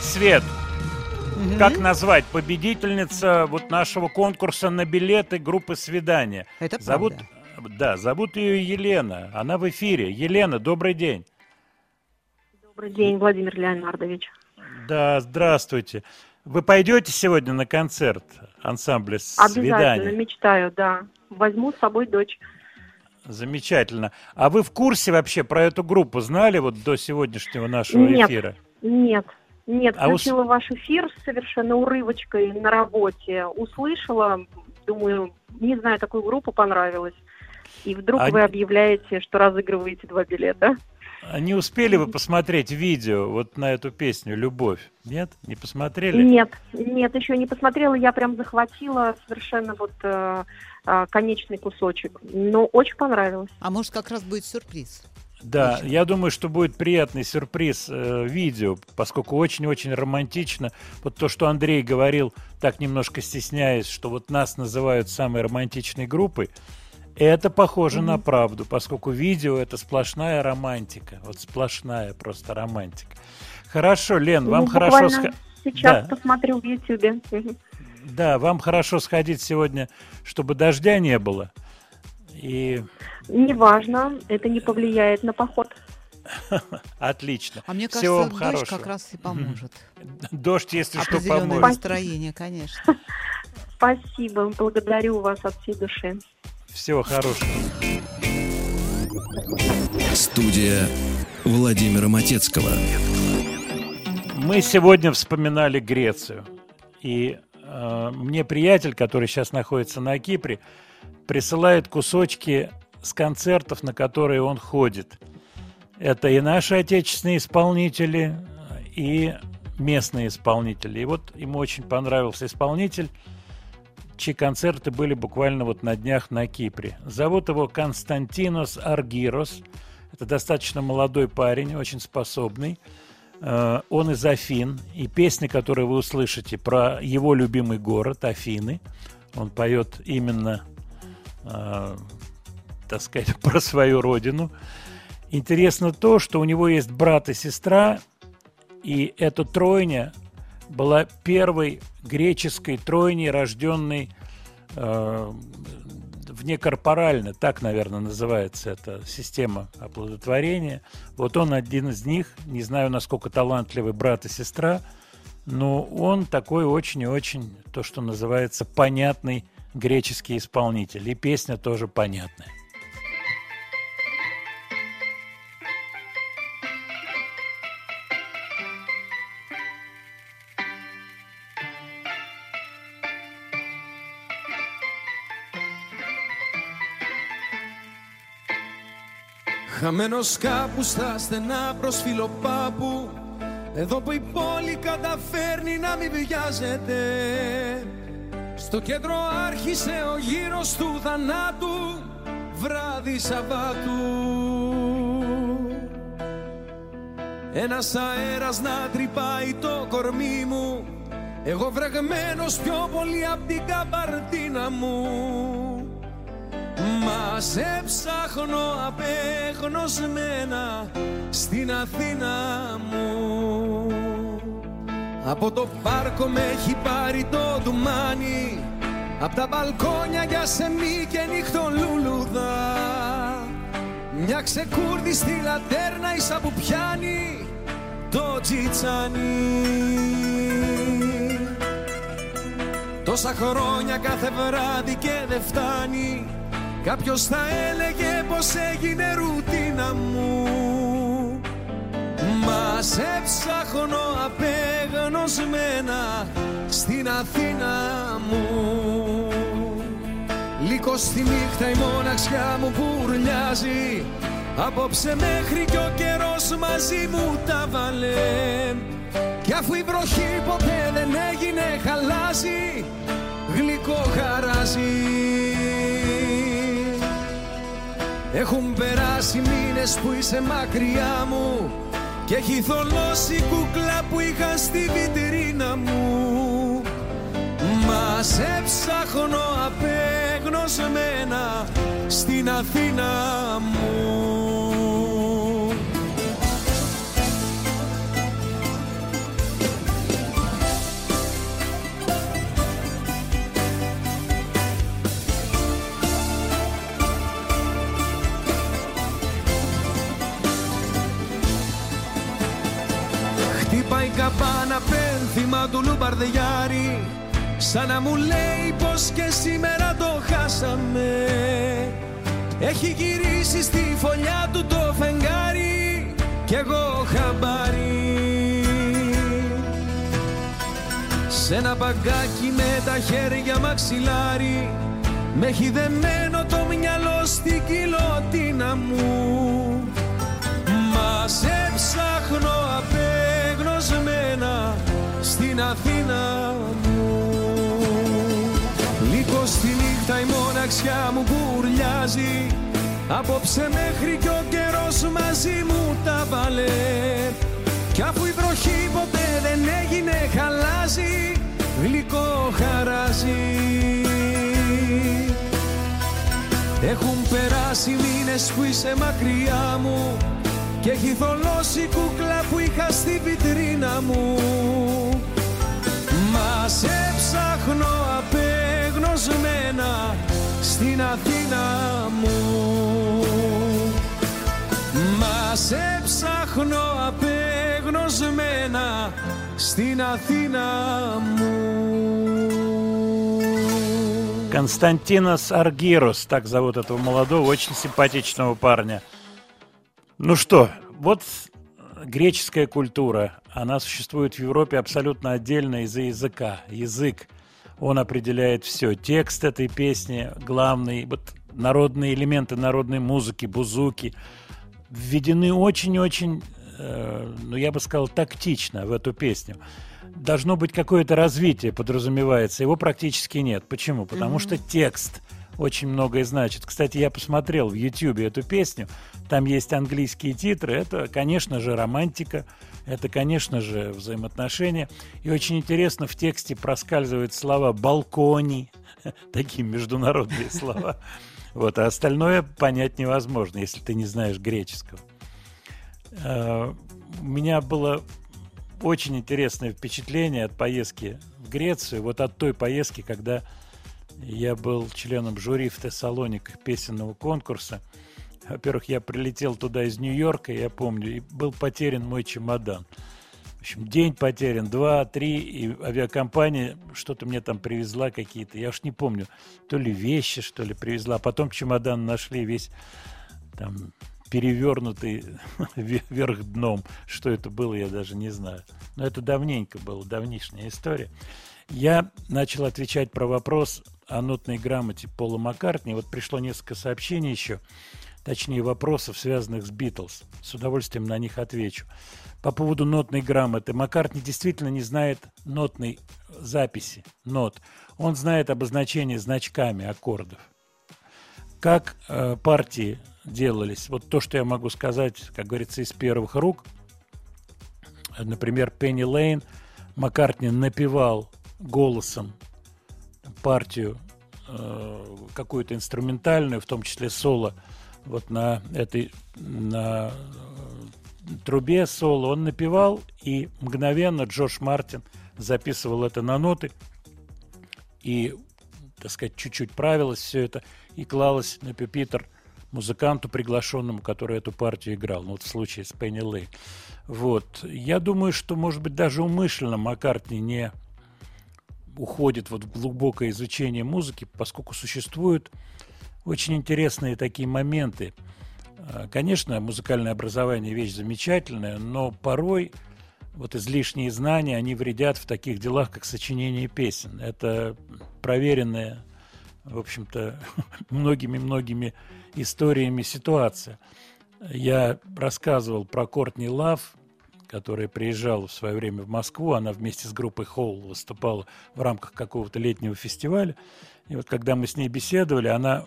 S3: Свет, как назвать победительница вот нашего конкурса на билеты группы «Свидания»?
S4: Это
S3: зовут,
S4: правда.
S3: Да, зовут ее Елена. Она в эфире. Елена, добрый день.
S11: Добрый день, Владимир Леонардович.
S3: Да, здравствуйте. Вы пойдете сегодня на концерт ансамбля
S11: Обязательно,
S3: «Свидания»?
S11: мечтаю, да. Возьму с собой дочь.
S3: Замечательно. А вы в курсе вообще про эту группу? Знали вот до сегодняшнего нашего
S11: Нет.
S3: эфира?
S11: Нет, нет,
S3: А ус-
S11: включила ваш эфир совершенно урывочкой на работе. Услышала, думаю, не знаю, такую группу понравилась. И вдруг
S3: А-
S11: вы объявляете, что разыгрываете два билета.
S3: А не успели вы посмотреть видео вот на эту песню «Любовь»? Нет? Не посмотрели?
S11: Нет, нет, еще не посмотрела. Я прям захватила совершенно вот э, э, конечный кусочек. Но очень понравилось.
S4: А может, как раз будет сюрприз?
S3: Да, я думаю, что будет приятный сюрприз э, видео, поскольку очень-очень романтично. Вот то, что Андрей говорил, так немножко стесняясь, что вот нас называют самой романтичной группой, это похоже на правду, поскольку видео это сплошная романтика. Вот сплошная просто романтика. Хорошо, Лен, вам
S11: Ну,
S3: хорошо... сха-
S11: Сейчас
S3: Да.
S11: посмотрю в Ютьюбе.
S3: Да, вам хорошо сходить сегодня, чтобы дождя не было. И
S11: Неважно, это не повлияет на поход.
S3: отлично.
S4: А мне
S3: Всего вам
S4: кажется, дождь
S3: хорошего.
S4: как раз и поможет.
S3: Дождь, если что, поможет.
S4: настроение, конечно.
S11: Спасибо, благодарю вас от всей души.
S3: Всего хорошего.
S1: Студия Владимира Матецкого.
S3: Мы сегодня вспоминали Грецию. И э, мне приятель, который сейчас находится на Кипре, присылает кусочки с концертов, на которые он ходит. Это и наши отечественные исполнители, и местные исполнители. И вот ему очень понравился исполнитель, чьи концерты были буквально вот на днях на Кипре. Зовут его Константинос Аргирос. Это достаточно молодой парень, очень способный. Э, Он из Афин, и песня, которую вы услышите про его любимый город Афины, он поет именно, э, так сказать, про свою родину. Интересно то, что у него есть брат и сестра, и эта тройня была первой греческой тройней, рожденной э, внекорпорально, так, наверное, называется эта система оплодотворения. Вот он один из них, не знаю, насколько талантливый брат и сестра, но он такой очень и очень, то, что называется, понятный греческий исполнитель. И песня тоже понятная.
S9: Χαμένος κάπου στα στενά προς φιλοπάπου. Εδώ που η πόλη καταφέρνει να μην βιάζεται. Στο κέντρο άρχισε ο γύρος του θανάτου Βράδυ Σαββάτου. Ένας αέρας να τρυπάει το κορμί μου. Εγώ βρεγμένος πιο πολύ απ' την καμπαρτίνα μου Μας σε ψάχνω απεγνωσμένα στην Αθήνα μου. Από το πάρκο με έχει πάρει το ντουμάνι Απ' τα μπαλκόνια για σεμί και νύχτο λουλουδά Μια ξεκούρδη στη λατέρνα ίσα που πιάνει το τζιτσάνι. Τόσα χρόνια κάθε βράδυ και δεν φτάνει Κάποιος θα έλεγε πως έγινε ρουτίνα μου. Μας σε ψάχνω απεγνωσμένα στην Αθήνα μου. Λίγο στη νύχτα η μοναξιά μου πουρλιάζει Απόψε μέχρι κι ο καιρός μαζί μου τα βάλε. Κι αφού η βροχή ποτέ δεν έγινε χαλάζει Γλυκό χαράζει έχουν περάσει μήνες που είσαι μακριά μου Και έχει θολώσει η κούκλα που είχα στη βιτρίνα μου. Μας σε ψάχνω απεγνωσμένα στην Αθήνα μου του Λουμπαρδιάρη Σαν να μου λέει πως και σήμερα το χάσαμε. Έχει γυρίσει στη φωλιά του το φεγγάρι Κι εγώ χαμπάρι. Σ' ένα μπαγκάκι με τα χέρια μαξιλάρι Με έχει δεμένο το μυαλό στην κοιλωτίνα μου. Μα Μα σε ψάχνω απεγνωσμένα στην Αθήνα μου. Λίγο στη νύχτα η μοναξιά μου μπουρλιάζει Απόψε μέχρι κι ο καιρός μαζί μου τα βάλε. Κι αφού η βροχή ποτέ δεν έγινε χαλάζει. Γλυκό χαράζει. Έχουν περάσει μήνες που είσαι μακριά μου Και έχει θολώσει η κούκλα που είχα στη βιτρίνα μου Μα σε ψάχνω απεγνωσμένα στην Αθήνα μου Μα σε ψάχνω απεγνωσμένα στην Αθήνα μου
S3: Константинос Аргирос, так зовут этого молодого, очень симпатичного парня. ну что, вот греческая культура, она существует в Европе абсолютно отдельно из-за языка. Язык, он определяет все. Текст этой песни, главный, вот народные элементы народной музыки, бузуки, введены очень-очень, э, ну я бы сказал, тактично в эту песню. Должно быть какое-то развитие, подразумевается. Его практически нет. Почему? Потому что текст очень многое значит. Кстати, я посмотрел в Ютьюбе эту песню. Там есть английские титры. Это, конечно же, романтика. Это, конечно же, взаимоотношения. И очень интересно, в тексте проскальзывают слова «балкони», такие международные слова. Вот, а остальное понять невозможно, если ты не знаешь греческого. Э, У меня было очень интересное впечатление от поездки в Грецию. Вот от той поездки, когда я был членом жюри в Тессалониках песенного конкурса. Во-первых, я прилетел туда из Нью-Йорка, я помню, и был потерян мой чемодан. В общем, день потерян, два, три, и авиакомпания что-то мне там привезла какие-то, я уж не помню, то ли вещи, что ли, привезла. Потом чемодан нашли весь там перевернутый ве- вверх дном. Что это было, я даже не знаю. Но это давненько было, давнишняя история. Я начал отвечать про вопрос о нотной грамоте Пола Маккартни. Вот пришло несколько сообщений еще, точнее вопросов, связанных с Битлз. С удовольствием на них отвечу. По поводу нотной грамоты. Маккартни действительно не знает нотной записи, нот. Он знает обозначение значками аккордов. Как э, партии делались? Вот то, что я могу сказать, как говорится, из первых рук. Например, Пенни Лейн Маккартни напевал голосом партию э, какую-то инструментальную, в том числе соло, вот на этой на э, трубе соло он напевал, и мгновенно Джош Мартин записывал это на ноты, и, так сказать, чуть-чуть правилось все это, и клалось на пюпитр музыканту, приглашенному, который эту партию играл. Ну, вот в случае с Пенни Лей. Вот. Я думаю, что, может быть, даже умышленно Маккартни не уходит вот в глубокое изучение музыки, поскольку существуют очень интересные такие моменты. А, Конечно, музыкальное образование вещь замечательная, но порой вот излишние знания, они вредят в таких делах, как сочинение песен. Это проверенная, в общем-то, многими-многими историями ситуация. Я рассказывал про Кортни Лав, которая приезжала в свое время в Москву. Она вместе с группой Холл выступала в рамках какого-то летнего фестиваля. И вот когда мы с ней беседовали, она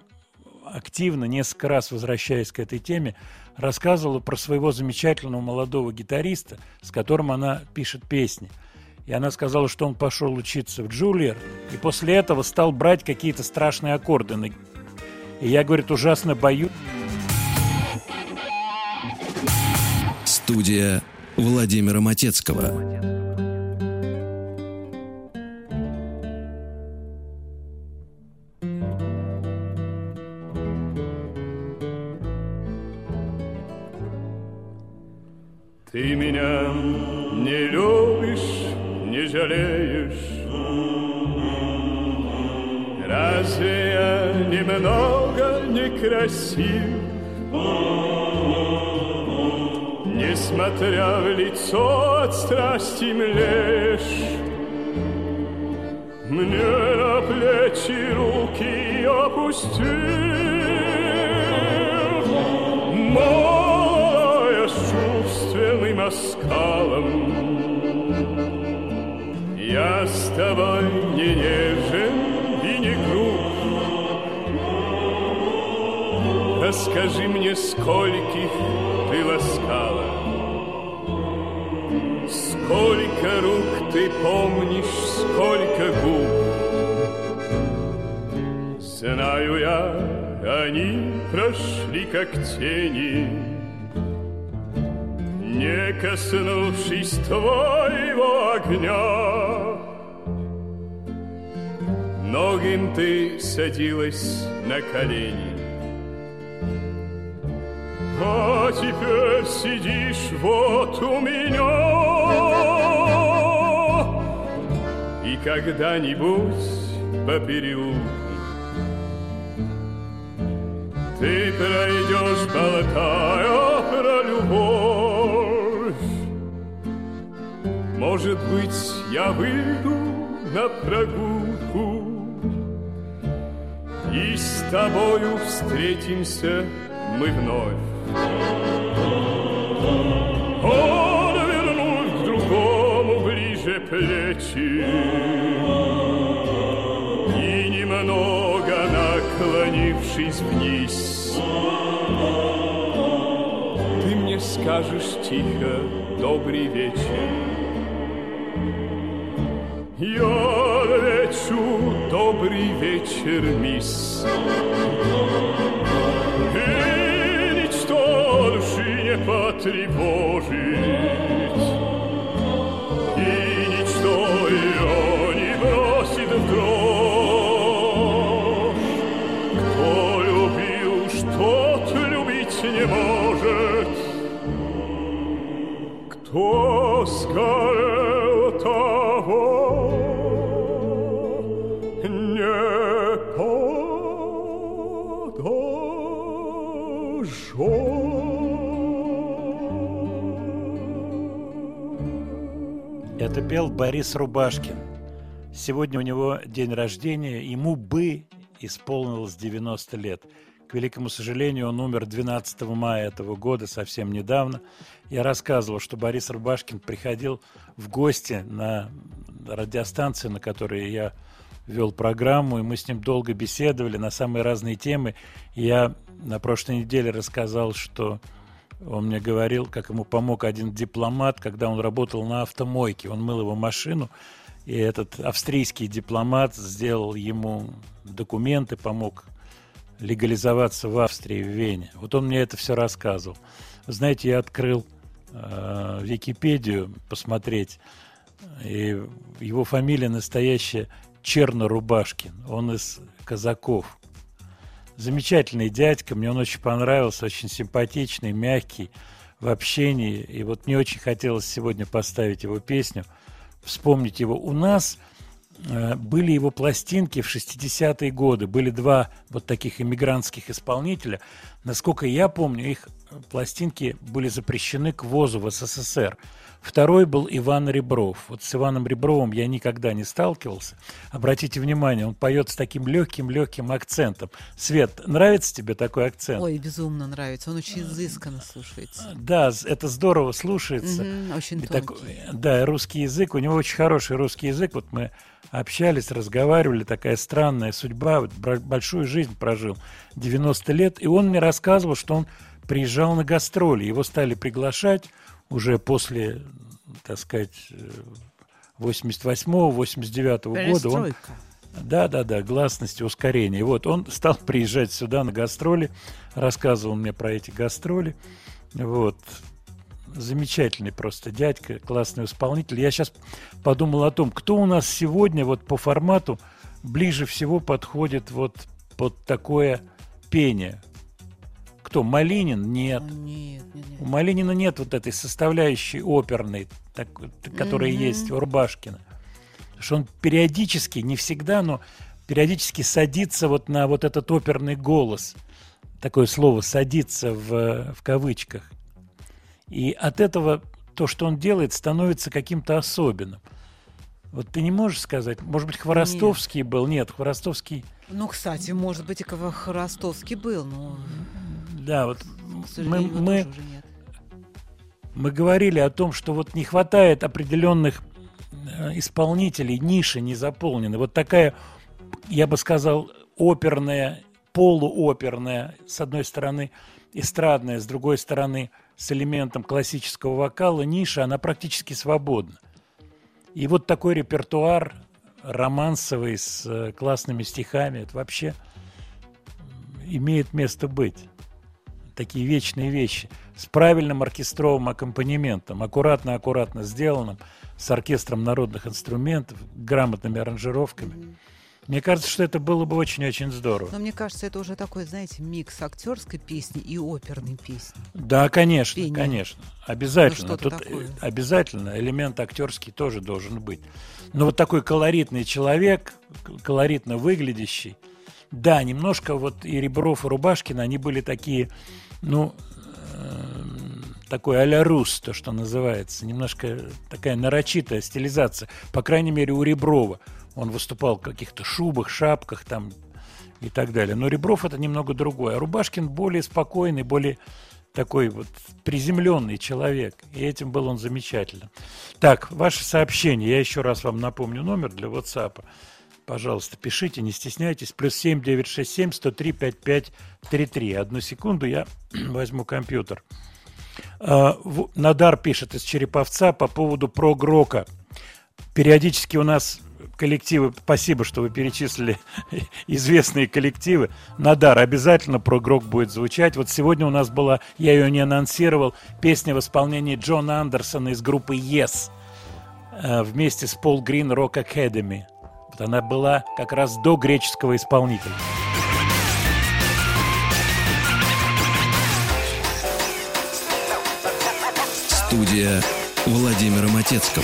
S3: активно, несколько раз возвращаясь к этой теме, рассказывала про своего замечательного молодого гитариста, с которым она пишет песни. И она сказала, что он пошел учиться в Джулиер, и после этого стал брать какие-то страшные аккорды. на- И я, говорит, ужасно боюсь.
S1: Студия Владимира Матецкого.
S12: Ты меня не любишь, не жалеешь. Разве я немного некрасив? Несмотря в лицо от страсти млеешь, Мне на плечи руки опустил. Молодое чувство по скалам. Я с тобой не нежен и не груб. Расскажи мне, скольких ты ласкала. Сколько рук ты помнишь, сколько губ. Знаю я, они прошли как тени, Не коснувшись твоего огня. Многим ты садилась на колени, А теперь сидишь вот у меня. И когда-нибудь по переулку ты пройдешь, болтая про любовь. Может быть, я выйду на прогулку И с тобою встретимся мы вновь. Он вернул к другому ближе плечи И немного наклонившись вниз Ты мне скажешь тихо добрый вечер Я отвечу добрый вечер, мисс не потревожит И ничто ее не бросит в дрожь. Кто любил, что любить не может. Кто скорее подожжет.
S3: Это пел Борис Рубашкин. Сегодня у него день рождения, ему бы исполнилось 90 лет. К великому сожалению, он умер 12 мая этого года, совсем недавно. Я рассказывал, что Борис Рубашкин приходил в гости на радиостанцию, на которой я вел программу, и мы с ним долго беседовали на самые разные темы. Я на прошлой неделе рассказал, что он мне говорил, как ему помог один дипломат, когда он работал на автомойке. Он мыл его машину, и этот австрийский дипломат сделал ему документы, помог легализоваться в Австрии, в Вене. Вот он мне это все рассказывал. Знаете, я открыл э, Википедию посмотреть, и его фамилия настоящая Черно-Рубашкин. Он из казаков. Замечательный дядька, мне он очень понравился, очень симпатичный, мягкий в общении. И вот мне очень хотелось сегодня поставить его песню, вспомнить его. У нас э, были его пластинки в 60-е годы. Были два вот таких иммигрантских исполнителя. Насколько я помню, их пластинки были запрещены к ввозу в СССР. Второй был Иван Ребров. Вот с Иваном Ребровым я никогда не сталкивался. Обратите внимание, он поет с таким легким-легким акцентом. Свет, нравится тебе такой акцент?
S4: Ой, безумно нравится. Он очень изысканно слушается.
S3: Да, это здорово слушается.
S4: Мгм, очень
S3: И
S4: тонкий.
S3: так- да, русский язык. У него очень хороший русский язык. Вот мы общались, разговаривали. Такая странная судьба. Вот большую жизнь прожил. 90 лет. И он мне рассказывал, что он приезжал на гастроли. Его стали приглашать уже после, так сказать, 88-89 года. Он, да, да, да, гласность и ускорение. Вот он стал приезжать сюда на гастроли, рассказывал мне про эти гастроли. Вот. Замечательный просто дядька, классный исполнитель. Я сейчас подумал о том, кто у нас сегодня вот по формату ближе всего подходит вот под такое пение. Кто? Малинин? Нет.
S4: Нет, нет, нет.
S3: У Малинина нет вот этой составляющей оперной, так- которая
S4: Мгм.
S3: есть у Рубашкина. Потому что он периодически, не всегда, но периодически садится вот на вот этот оперный голос. Такое слово «садится» в, в кавычках. И от этого то, что он делает, становится каким-то особенным. Вот ты не можешь сказать, может быть, Хворостовский был? Нет, Хворостовский,
S4: Ну, кстати, может быть, и Хворостовский был, но,
S3: да, вот мы, мы
S4: нет.
S3: мы говорили о том, что вот не хватает определенных э, исполнителей, ниши не заполнены. Вот такая, я бы сказал, оперная, полуоперная, с одной стороны, эстрадная, с другой стороны, с элементом классического вокала, ниша, она практически свободна. И вот такой репертуар романсовый с э, классными стихами, это вообще имеет место быть. Такие вечные вещи. С правильным оркестровым аккомпанементом, аккуратно-аккуратно сделанным, с оркестром народных инструментов, грамотными аранжировками. Мне кажется, что это было бы очень-очень здорово.
S4: Но мне кажется, это уже такой, знаете, микс актерской песни и оперной песни.
S3: Да, конечно,
S4: Пение.
S3: конечно. Обязательно.
S4: Ну,
S3: Тут
S4: такое.
S3: э, обязательно элемент актерский тоже должен быть. Но вот такой колоритный человек, колоритно выглядящий. Да, немножко вот и Ребров, и Рубашкин, они были такие, ну, эм, такой а-ля рус, то, что называется. Немножко такая нарочитая стилизация. По крайней мере, у Реброва. Он выступал в каких-то шубах, шапках там и так далее. Но Ребров это немного другое. А Рубашкин более спокойный, более такой вот приземленный человек. И этим был он замечателен. Так, ваше сообщение. Я еще раз вам напомню номер для WhatsApp. Пожалуйста, пишите, не стесняйтесь. Плюс 7 967 103 5533. Одну секунду, я возьму компьютер. А, Надар пишет из Череповца по поводу прогрока. Периодически у нас коллективы, спасибо, что вы перечислили известные коллективы. Надар, обязательно прогрок будет звучать. Вот сегодня у нас была, я ее не анонсировал, песня в исполнении Джона Андерсона из группы Yes э, вместе с Пол Грин Rock Academy. Вот она была как раз до греческого исполнителя.
S1: Студия Владимира Матецкого.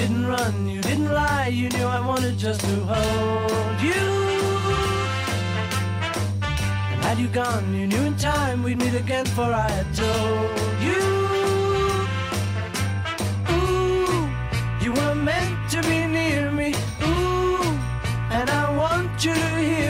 S2: didn't run, you didn't lie, you knew I wanted just to hold you. And had you gone, you knew in time we'd meet again, for I had told you. Ooh, you were meant to be near me. Ooh, and I want you to hear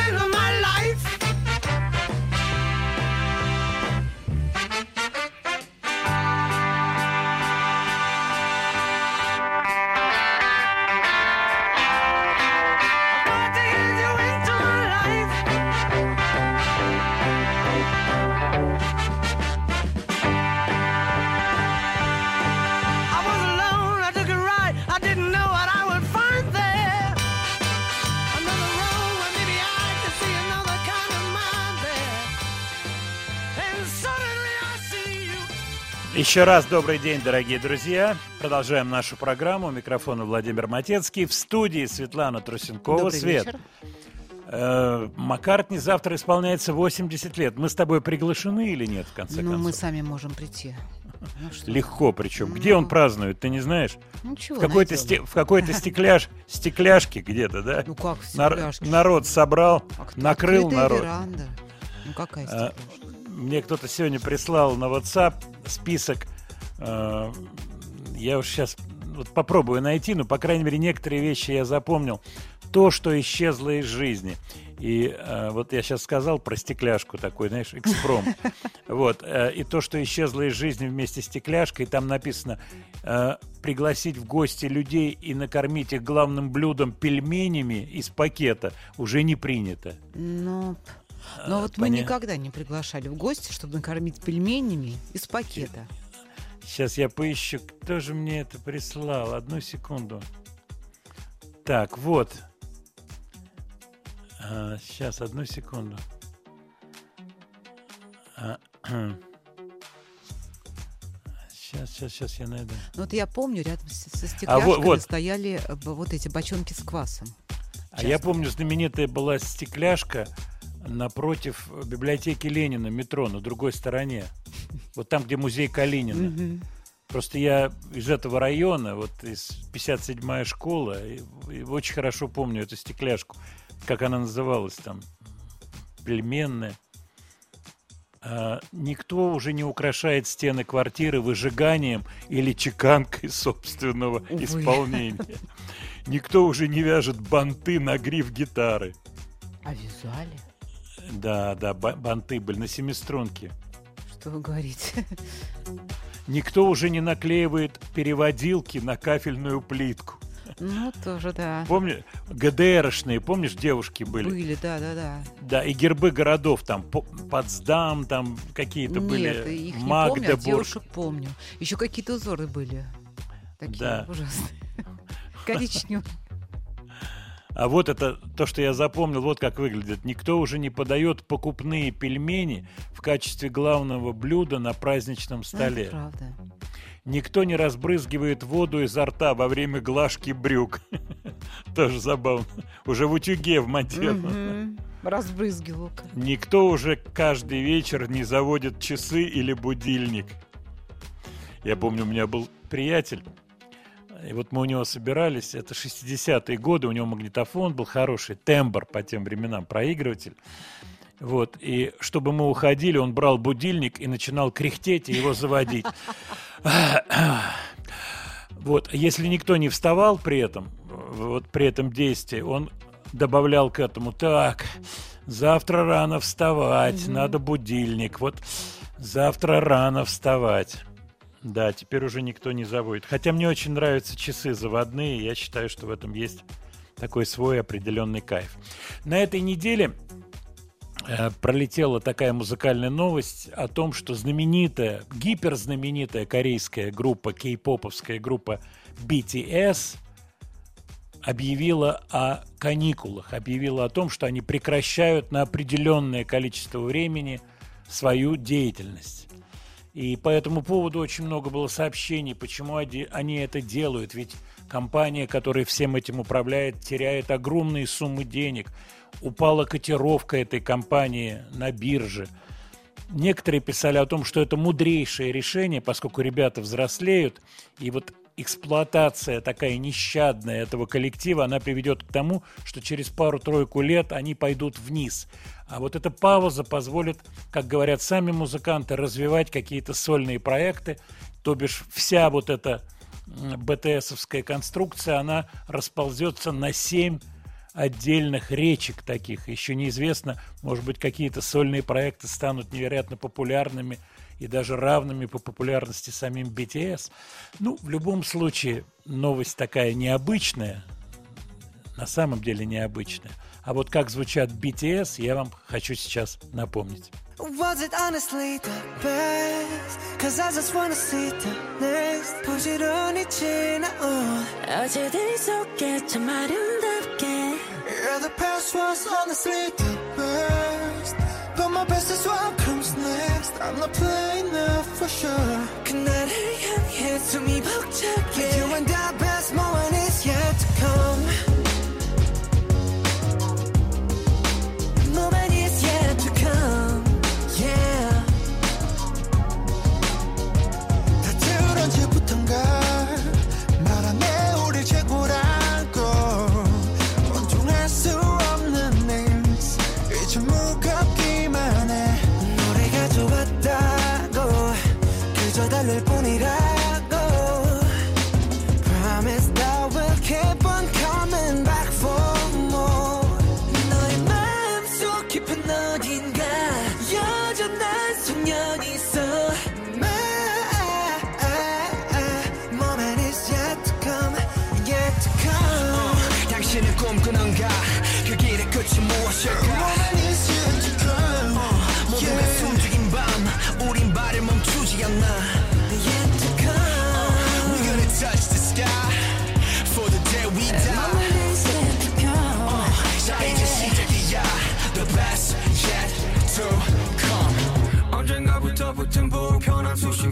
S3: Еще раз добрый день, дорогие друзья. Продолжаем нашу программу. У микрофона Владимир Матецкий. В студии Светлана Трусенкова.
S4: Добрый
S3: Свет.
S4: вечер.
S3: Э, Маккартни завтра исполняется 80 лет. Мы с тобой приглашены или нет, в конце
S4: Ну,
S3: концов?
S4: мы сами можем прийти. Ну?
S3: Легко причем. Где он празднует, ты не знаешь?
S4: Ну, чего
S3: В какой-то, сте- в какой-то стекляш... стекляшке где-то, да?
S4: Ну, как в
S3: Нар- народ собрал,
S4: А кто?
S3: накрыл
S4: Открытая
S3: народ.
S4: веранда. Ну, какая
S3: А,
S4: стекляшка?
S3: Мне кто-то сегодня прислал на WhatsApp список. э, Я уж сейчас вот попробую найти, но, по крайней мере, некоторые вещи я запомнил. то, что исчезло из жизни. И э, вот я сейчас сказал про стекляшку такой, знаешь, экспром. Вот. э, и то, что исчезло из жизни вместе с стекляшкой, там написано э, пригласить в гости людей и накормить их главным блюдом пельменями из пакета уже не принято.
S4: Ну, но
S3: А,
S4: вот мы
S3: поня-
S4: никогда не приглашали в гости, чтобы накормить пельменями из пакета.
S3: Сейчас я поищу, кто же мне это прислал. Одну секунду. Так, вот. сейчас, одну секунду. Сейчас, сейчас, сейчас я найду.
S4: Ну, вот я помню, рядом со
S3: А
S4: стекляшками
S3: вот- вот.
S4: стояли э, вот эти бочонки с квасом.
S3: А я помню, знаменитая была стекляшка напротив библиотеки Ленина, метро, на другой стороне. Вот там, где музей Калинина. Просто я из этого района, вот из 57-я школа, и, и очень хорошо помню эту стекляшку, как она называлась там, пельменная. А, никто уже не украшает стены квартиры выжиганием или чеканкой собственного
S4: Увы.
S3: исполнения. Никто уже не вяжет банты на гриф гитары.
S4: А вязали?
S3: Да, да, ба- банты были на семиструнке.
S4: Что вы говорите?
S3: Никто уже не наклеивает переводилки на кафельную плитку.
S4: Ну, тоже, да.
S3: Помню, ГДРшные, помнишь, девушки были?
S4: Были, да, да, да.
S3: Да, и гербы городов, там, По- Потсдам, там какие-то
S4: Нет,
S3: были,
S4: их не помню, а
S3: Магдебург.
S4: девушек помню. Еще какие-то узоры были. Такие
S3: Да.
S4: ужасные. Коричневые.
S3: А вот это то, что я запомнил, вот как выглядит. Никто уже не подает покупные пельмени в качестве главного блюда на праздничном
S4: Ну, это
S3: столе.
S4: правда.
S3: Никто не разбрызгивает воду изо рта во время глажки брюк. Тоже забавно. Уже в утюге вмонтировано.
S4: Мгм. Разбрызгивалка.
S3: Никто уже каждый вечер не заводит часы или будильник. Я помню, у меня был приятель, и вот мы у него собирались, это 60-е годы, у него магнитофон был хороший, тембр по тем временам, проигрыватель. Вот, и чтобы мы уходили, он брал будильник и начинал кряхтеть и его заводить. Вот, если никто не вставал при этом, вот при этом действии, он добавлял к этому, так, завтра рано вставать, надо будильник, вот завтра рано вставать. Да, теперь уже никто не заводит. Хотя мне очень нравятся часы заводные, я считаю, что в этом есть такой свой определенный кайф. На этой неделе э, пролетела такая музыкальная новость о том, что знаменитая, гиперзнаменитая корейская группа, кей-поповская группа BTS объявила о каникулах, объявила о том, что они прекращают на определенное количество времени свою деятельность. И по этому поводу очень много было сообщений, почему они это делают. Ведь компания, которая всем этим управляет, теряет огромные суммы денег. Упала котировка этой компании на бирже. Некоторые писали о том, что это мудрейшее решение, поскольку ребята взрослеют, и вот эксплуатация такая нещадная этого коллектива, она приведет к тому, что через пару-тройку лет они пойдут вниз. А вот эта пауза позволит, как говорят сами музыканты, развивать какие-то сольные проекты, то бишь вся вот эта БТСовская конструкция, она расползется на 7 отдельных речек таких. Еще неизвестно, может быть, какие-то сольные проекты станут невероятно популярными и даже равными по популярности самим BTS. Ну, в любом случае, новость такая необычная, на самом деле необычная. А вот как звучат BTS, я вам хочу сейчас напомнить.
S13: Was it honestly the best? Cause I just wanna see the next 부지런히 지나온
S5: 어제들 속에 참 아름답게
S13: Yeah, the past was honestly the best But my best is what comes next I'm not playing now for sure 그날을 향해 숨이 벅차게 You and the best moment is yet to come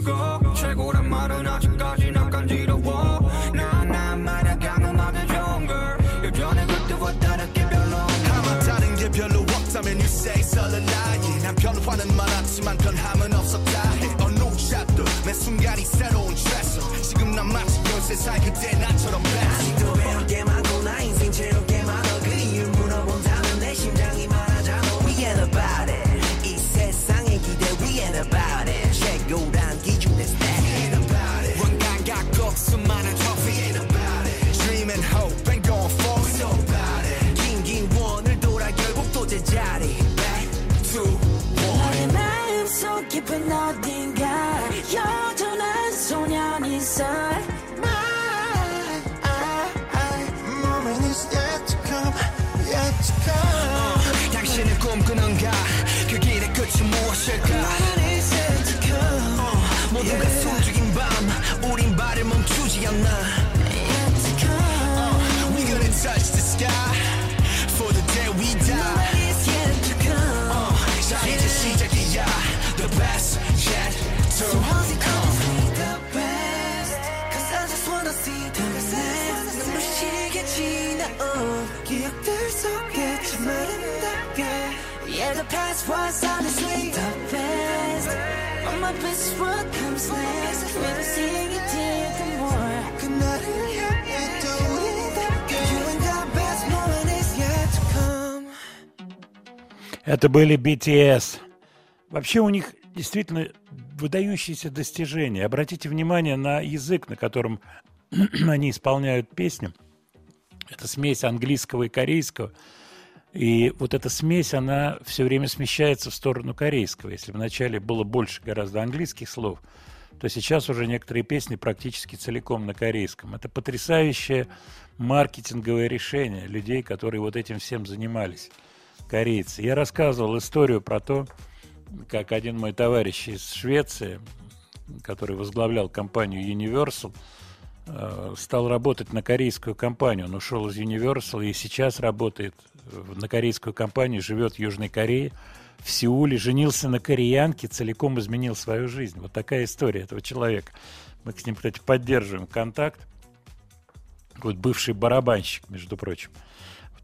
S14: 불편한 수식어 최고란 말은 아직까지 난 간지러워. 나난 말야 강음하게 좋은 걸. 예전에 그때와 다르게 별로
S6: 아마 다른 게 별로 없다면 you say 설레라니 난 변화는 많았지만 변함은 없었다. 해 어느 샷도 매 순간이 새로운 트레서 지금 난 마치 13살 그때 나처럼 best
S5: past was honestly the best. All my best what comes next. Never seeing
S13: you did more. Could
S3: Это были BTS. Вообще у них действительно выдающиеся достижения. Обратите внимание на язык, на котором они исполняют песню. Это смесь английского и корейского. И вот эта смесь, она все время смещается в сторону корейского. Если вначале было больше гораздо английских слов, то сейчас уже некоторые песни практически целиком на корейском. Это потрясающее маркетинговое решение людей, которые вот этим всем занимались, корейцы. Я рассказывал историю про то, как один мой товарищ из Швеции, который возглавлял компанию Universal, стал работать на корейскую компанию. Он ушел из Universal и сейчас работает на корейскую компанию, живет в Южной Корее, в Сеуле, женился на кореянке, целиком изменил свою жизнь. Вот такая история этого человека. Мы с ним, кстати, поддерживаем контакт. Вот бывший барабанщик, между прочим.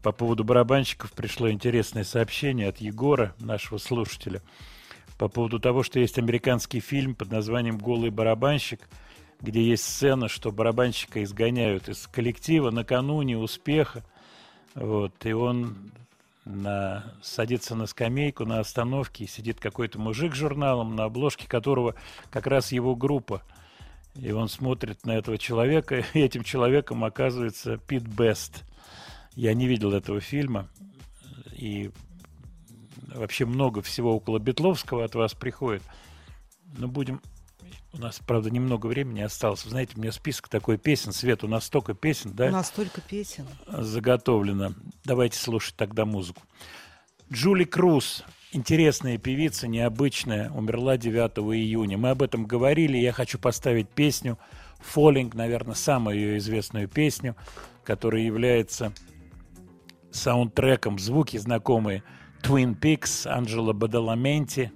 S3: По поводу барабанщиков пришло интересное сообщение от Егора, нашего слушателя, по поводу того, что есть американский фильм под названием «Голый барабанщик», где есть сцена, что барабанщика изгоняют из коллектива накануне успеха, вот, и он на, садится на скамейку на остановке, и сидит какой-то мужик с журналом, на обложке которого как раз его группа. И он смотрит на этого человека, и этим человеком оказывается Пит Бест. Я не видел этого фильма, и вообще много всего около Бетловского от вас приходит. Но будем... У нас, правда, немного времени осталось. Вы знаете, у меня список такой песен. Свет, у нас столько песен, да?
S4: У нас столько песен.
S3: заготовлено. Давайте слушать тогда музыку. Джули Круз, интересная певица, необычная, умерла 9 июня. Мы об этом говорили. Я хочу поставить песню Falling, наверное, самую ее известную песню, которая является саундтреком. Звуки знакомые. Twin Peaks, Анджело Бадаламенти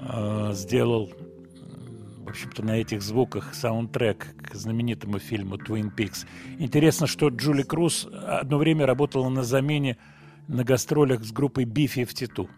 S3: э, сделал общем-то, на этих звуках саундтрек к знаменитому фильму Twin Peaks. Интересно, что Джули Круз одно время работала на замене на гастролях с группой B-52.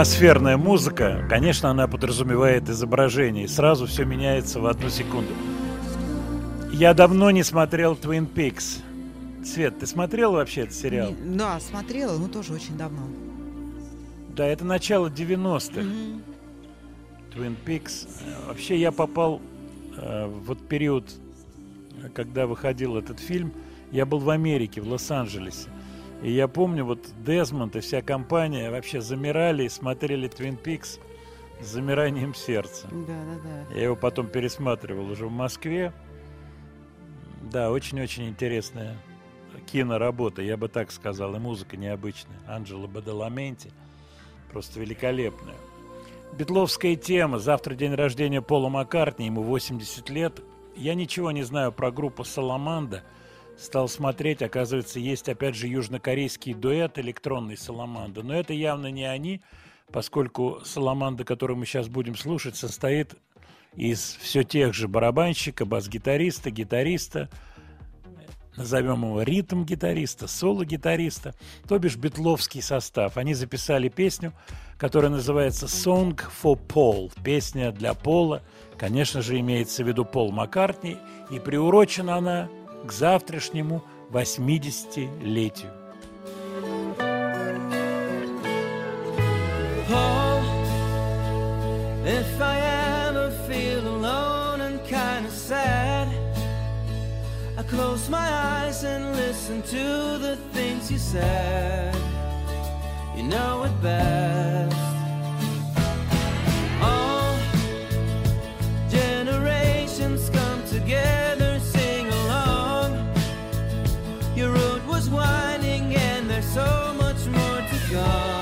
S3: Атмосферная музыка, конечно, она подразумевает изображение, и сразу все меняется в одну секунду. Я давно не смотрел Twin Peaks. Свет, ты смотрел вообще этот сериал?
S4: Не- Да, смотрела, но тоже очень давно.
S3: Да, это начало 90-х.
S4: Мгм.
S3: Twin Peaks. Вообще я попал э, в вот период, когда выходил этот фильм, я был в Америке, в Лос-Анджелесе. И я помню, вот Дезмонд и вся компания вообще замирали и смотрели Twin Peaks с замиранием сердца.
S4: Да, да, да.
S3: Я его потом пересматривал уже в Москве. Да, очень-очень интересная киноработа, я бы так сказал, и музыка необычная. Анджело Бадаламенти, просто великолепная. Битловская тема. Завтра день рождения Пола Маккартни, ему 80 лет. Я ничего не знаю про группу «Саламанда». Стал смотреть, оказывается, есть опять же южнокорейский дуэт электронный «Саламанда». Но это явно не они, поскольку «Саламанда», которую мы сейчас будем слушать, состоит из все тех же барабанщика, бас-гитариста, гитариста, назовем его ритм-гитариста, соло-гитариста, то бишь битловский состав. Они записали песню, которая называется «Song for Paul», песня для Пола. Конечно же, имеется в виду Пол Маккартни, и приурочена она к завтрашнему 80-летию.
S2: Paul, if I ever feel alone and kind of sad, I close my eyes and listen to the things you said. You know it best. God.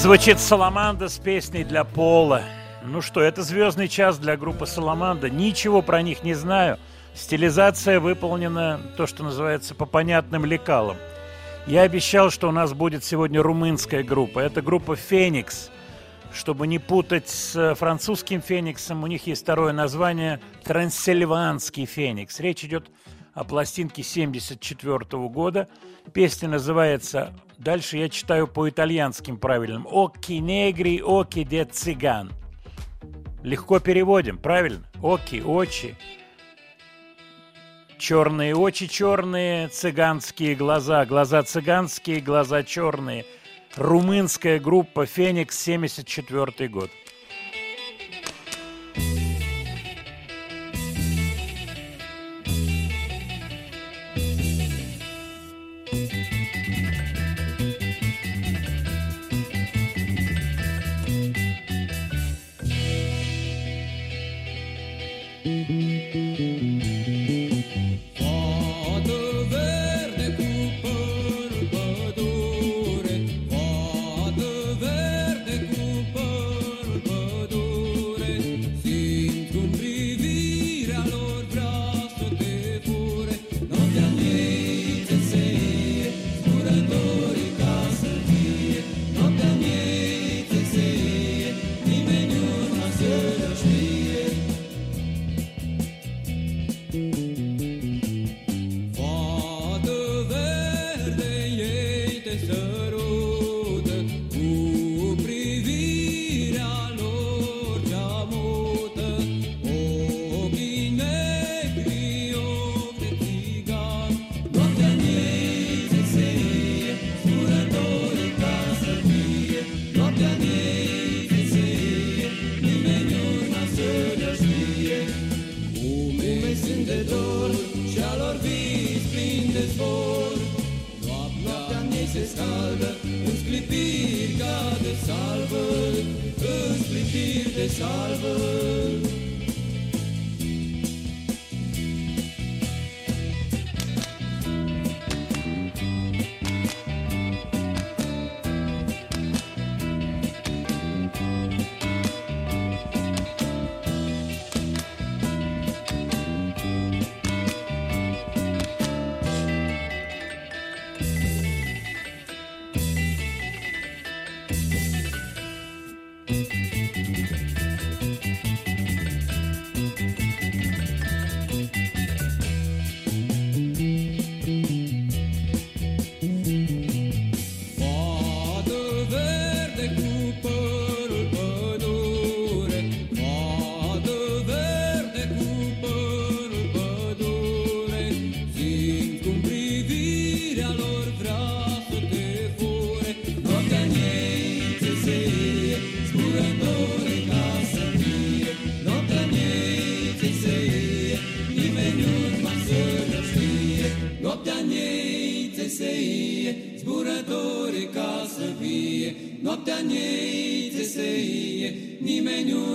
S3: Звучит Саламанда с песней для Пола. Ну что, это звездный час для группы Саламанда. Ничего про них не знаю. Стилизация выполнена, то, что называется, по понятным лекалам. Я обещал, что у нас будет сегодня румынская группа. Это группа «Феникс». Чтобы не путать с французским «Фениксом», у них есть второе название «Трансильванский Феникс». Речь идет о пластинке 1974 года. Песня называется, дальше я читаю по итальянским правильным, «Оки негри, оки де цыган». Легко переводим, правильно? Оки, очи. Черные очи черные, цыганские глаза, глаза цыганские, глаза черные. Румынская группа «Феникс», 74 год.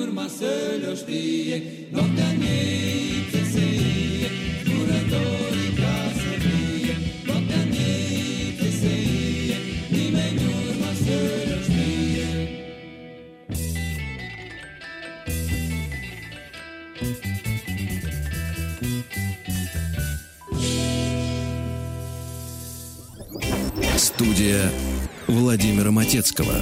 S15: Urma să le știe, Noaptea în ei ți se ie, zburătoare ca să fie, Noaptea în ei ți se ie, nimeni urma să le știe.
S16: Студия Владимира Матецкого.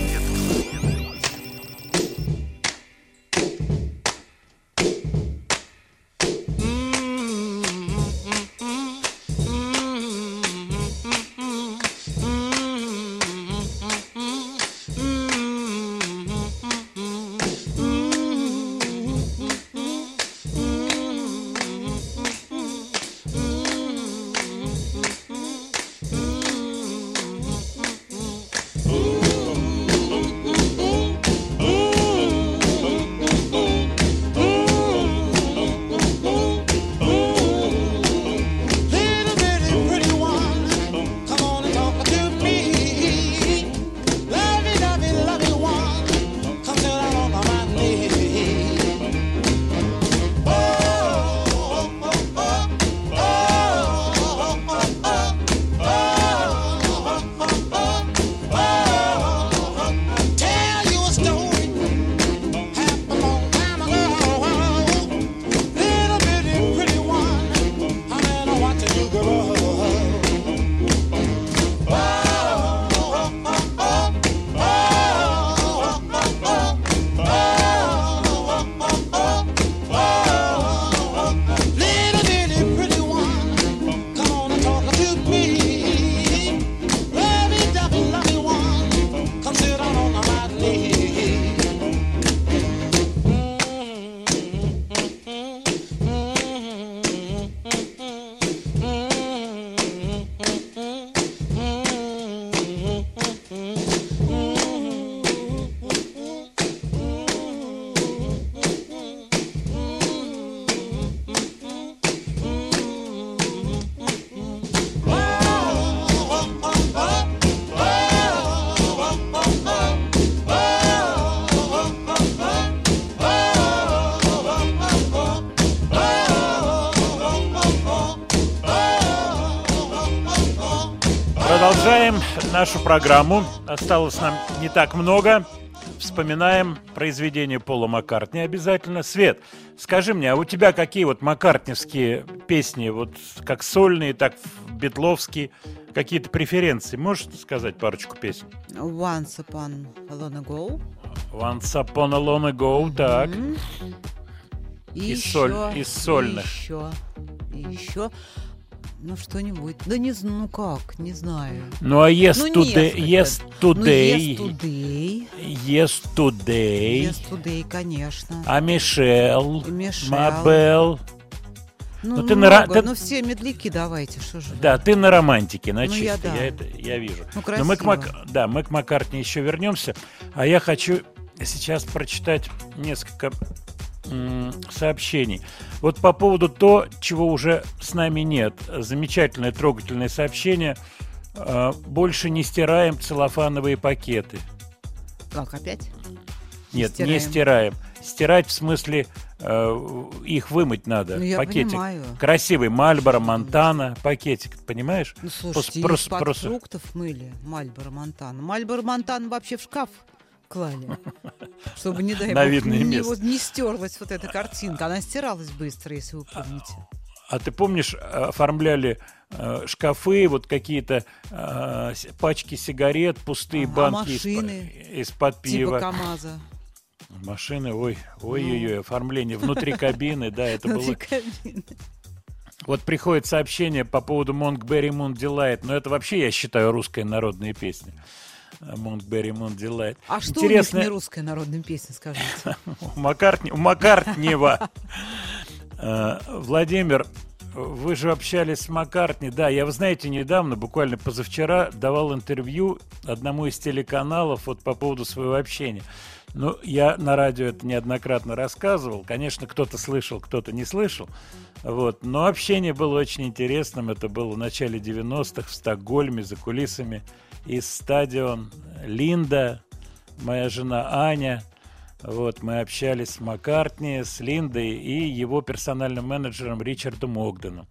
S3: Нашу программу. Осталось нам не так много. Вспоминаем произведение Пола Маккартни обязательно. Свет, скажи мне, а у тебя какие вот маккартневские песни, вот как сольные, так битловские, какие-то преференции? Можешь сказать парочку песен?
S4: Once upon a long ago.
S3: Once Upon a Long Ago, так.
S4: И
S3: Из соль-
S4: еще,
S3: из сольных.
S4: И еще, и еще, ну что-нибудь. Да не ну как, не знаю.
S3: Ну а Yes
S4: Ну,
S3: Today,
S4: несколько.
S3: Yes
S4: Ну,
S3: Today,
S4: Yes Today.
S3: Yes Today,
S4: Yes Today, конечно.
S3: а Мишел,
S4: И Мишель.
S3: Мабел.
S4: Ну,
S3: Ну, ты на
S4: много,
S3: ты-
S4: ну все медляки давайте, что же. вы.
S3: Да, ты на романтике, на
S4: Ну, я
S3: чистой,
S4: да.
S3: я, это, я вижу.
S4: Ну,
S3: Но мы к Мак-
S4: красиво.
S3: да, мы к Маккартни еще вернемся. А я хочу сейчас прочитать несколько сообщений. Вот по поводу то, чего уже с нами нет. Замечательное трогательное сообщение э, больше не стираем целлофановые пакеты.
S4: Как опять?
S3: Нет, не стираем. Стирать в смысле э, их вымыть надо.
S4: Ну, я
S3: пакетик.
S4: понимаю.
S3: Красивый Мальборо, Монтана, пакетик, понимаешь?
S4: Ну, слушайте,
S3: Пос-
S4: из-под фруктов мыли Мальборо Монтана. Мальборо Монтана вообще в шкаф клали. Чтобы, не дай
S3: На
S4: бог, не, вот не стерлась вот эта картинка. Она стиралась быстро, если вы помните.
S3: А ты помнишь, оформляли э, шкафы, вот какие-то э, пачки сигарет, пустые
S4: Ага,
S3: банки из-
S4: машины,
S3: из-под пива.
S4: Типа КамАЗа.
S3: Машины, ой, ой-ой-ой, оформление внутри кабины, да, это было... Вот приходит сообщение по поводу Монкберри Мун Дилайт, но это вообще, я считаю, русская народная песня. Монкберри Мун Дилайт.
S4: А что у них не русская народная песня, скажите?
S3: У Маккартни, у Маккартнева. Э, Владимир, вы же общались с Маккартни. Да, я, вы знаете, недавно, буквально позавчера, давал интервью одному из телеканалов вот по поводу своего общения. Ну, я на радио это неоднократно рассказывал. Конечно, кто-то слышал, кто-то не слышал. Вот. Но общение было очень интересным. Это было в начале 90-х в Стокгольме за кулисами. Из стадион Линда, моя жена Аня. Вот, мы общались с Маккартни, с Линдой и его персональным менеджером Ричардом Огденом.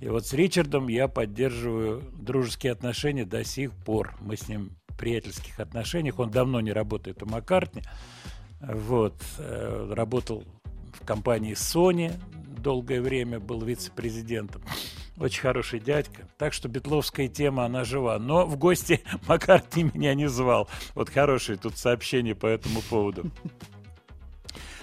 S3: И вот с Ричардом я поддерживаю дружеские отношения до сих пор. Мы с ним в приятельских отношениях. Он давно не работает у Маккартни. Вот. э, Работал в компании Sony долгое время, был вице-президентом. Очень хороший дядька. Так что битловская тема, она жива. Но в гости Маккартни меня не звал. Вот хорошее тут сообщение по этому поводу.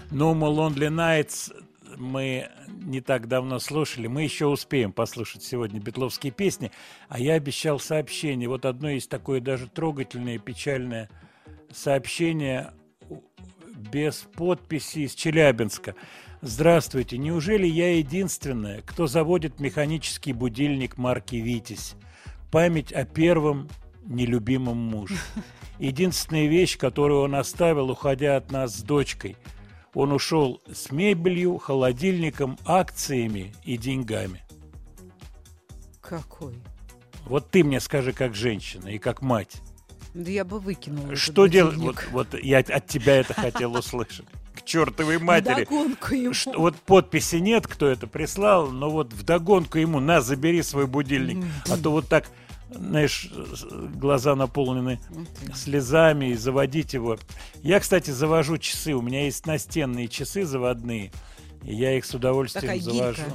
S3: No More Lonely Nights мы не так давно слушали. Мы еще успеем послушать сегодня битловские песни. А я обещал сообщение. Вот одно есть такое даже трогательное, печальное сообщение без подписи из Челябинска. Здравствуйте. Неужели я единственная, кто заводит механический будильник марки «Витязь»? Память о первом нелюбимом муже. Единственная вещь, которую он оставил, уходя от нас с дочкой. Он ушел с мебелью, холодильником, акциями и деньгами.
S4: Какой?
S3: Вот ты мне скажи, как женщина и как мать.
S4: Да я бы выкинула.
S3: Что делать? Вот, вот я от тебя это хотел услышать. К чертовой матери.
S4: Вдогонку ему.
S3: Что- вот подписи нет, кто это прислал, но вот вдогонку ему, на, забери свой будильник. А то вот так, знаешь, глаза наполнены слезами и заводить его. Я, кстати, завожу часы. У меня есть настенные часы заводные. И я их с удовольствием
S4: Такая
S3: завожу.
S4: гирька.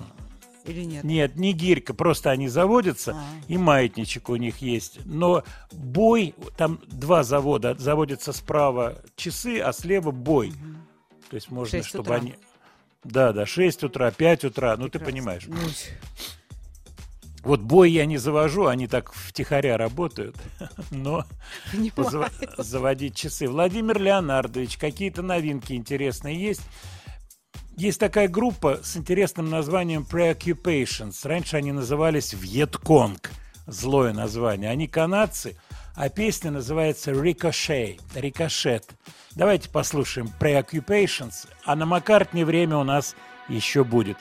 S4: Или нет?
S3: Нет, не гирька, просто они заводятся,
S4: А.
S3: и маятничек у них есть. Но бой, там два завода, заводятся справа часы, а слева бой. То есть можно, чтобы
S4: утра.
S3: они... Да, да, 6 утра, 5 утра, ну ты понимаешь.
S4: Ну,
S3: Вот бой я не завожу, они так втихаря работают, но позав- заводить часы. Владимир Леонардович, какие-то новинки интересные есть? Есть такая группа с интересным названием Preoccupations. Раньше они назывались Вьетконг. Злое название. Они канадцы, а песня называется Ricochet. Рикошет. Давайте послушаем Preoccupations, а на Маккартне время у нас еще будет.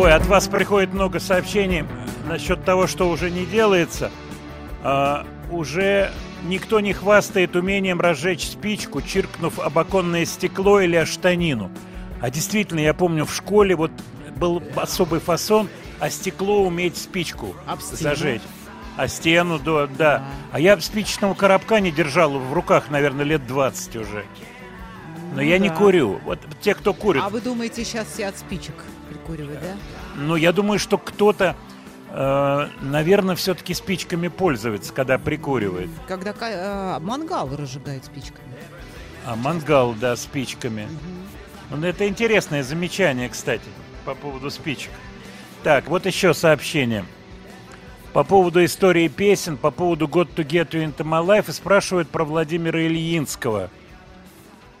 S3: Ой, от вас приходит много сообщений насчет того, что уже не делается. А, уже никто не хвастает умением разжечь спичку, чиркнув об оконное стекло или о штанину. А действительно, я помню, в школе вот был особый фасон, а стекло уметь спичку
S4: Об
S3: зажечь. А стену, да, да. А я спичечного коробка не держал в руках, наверное, лет 20 уже. Но
S4: Ну
S3: я не
S4: да.
S3: курю. Вот те, кто курит,
S4: А вы думаете, сейчас все от спичек прикуривают, да?
S3: Ну, я думаю, что кто-то, э, наверное, все-таки спичками пользуется, когда прикуривает.
S4: Когда э, мангал разжигают спичками.
S3: А мангал, да, спичками. Ну, это интересное замечание, кстати, по поводу спичек. Так, вот еще сообщение. По поводу истории песен, по поводу God to Get You Into My Life, и спрашивают про Владимира Ильинского.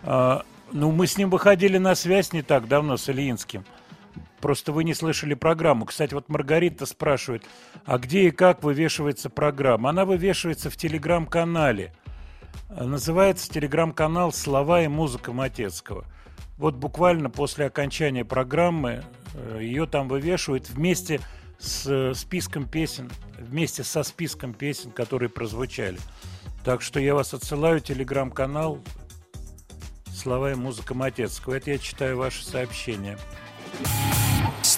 S3: А, ну, мы с ним выходили на связь не так давно, с Ильинским. Просто вы не слышали программу. Кстати, вот Маргарита спрашивает, а где и как вывешивается программа? Она вывешивается в телеграм-канале. Называется телеграм-канал «Слова и музыка Матецкого». Вот буквально после окончания программы э, ее там вывешивают вместе с э, списком песен, вместе со списком песен, которые прозвучали. Так что я вас отсылаю, телеграм-канал «Слова и музыка Матецкого». Это я читаю ваши сообщения.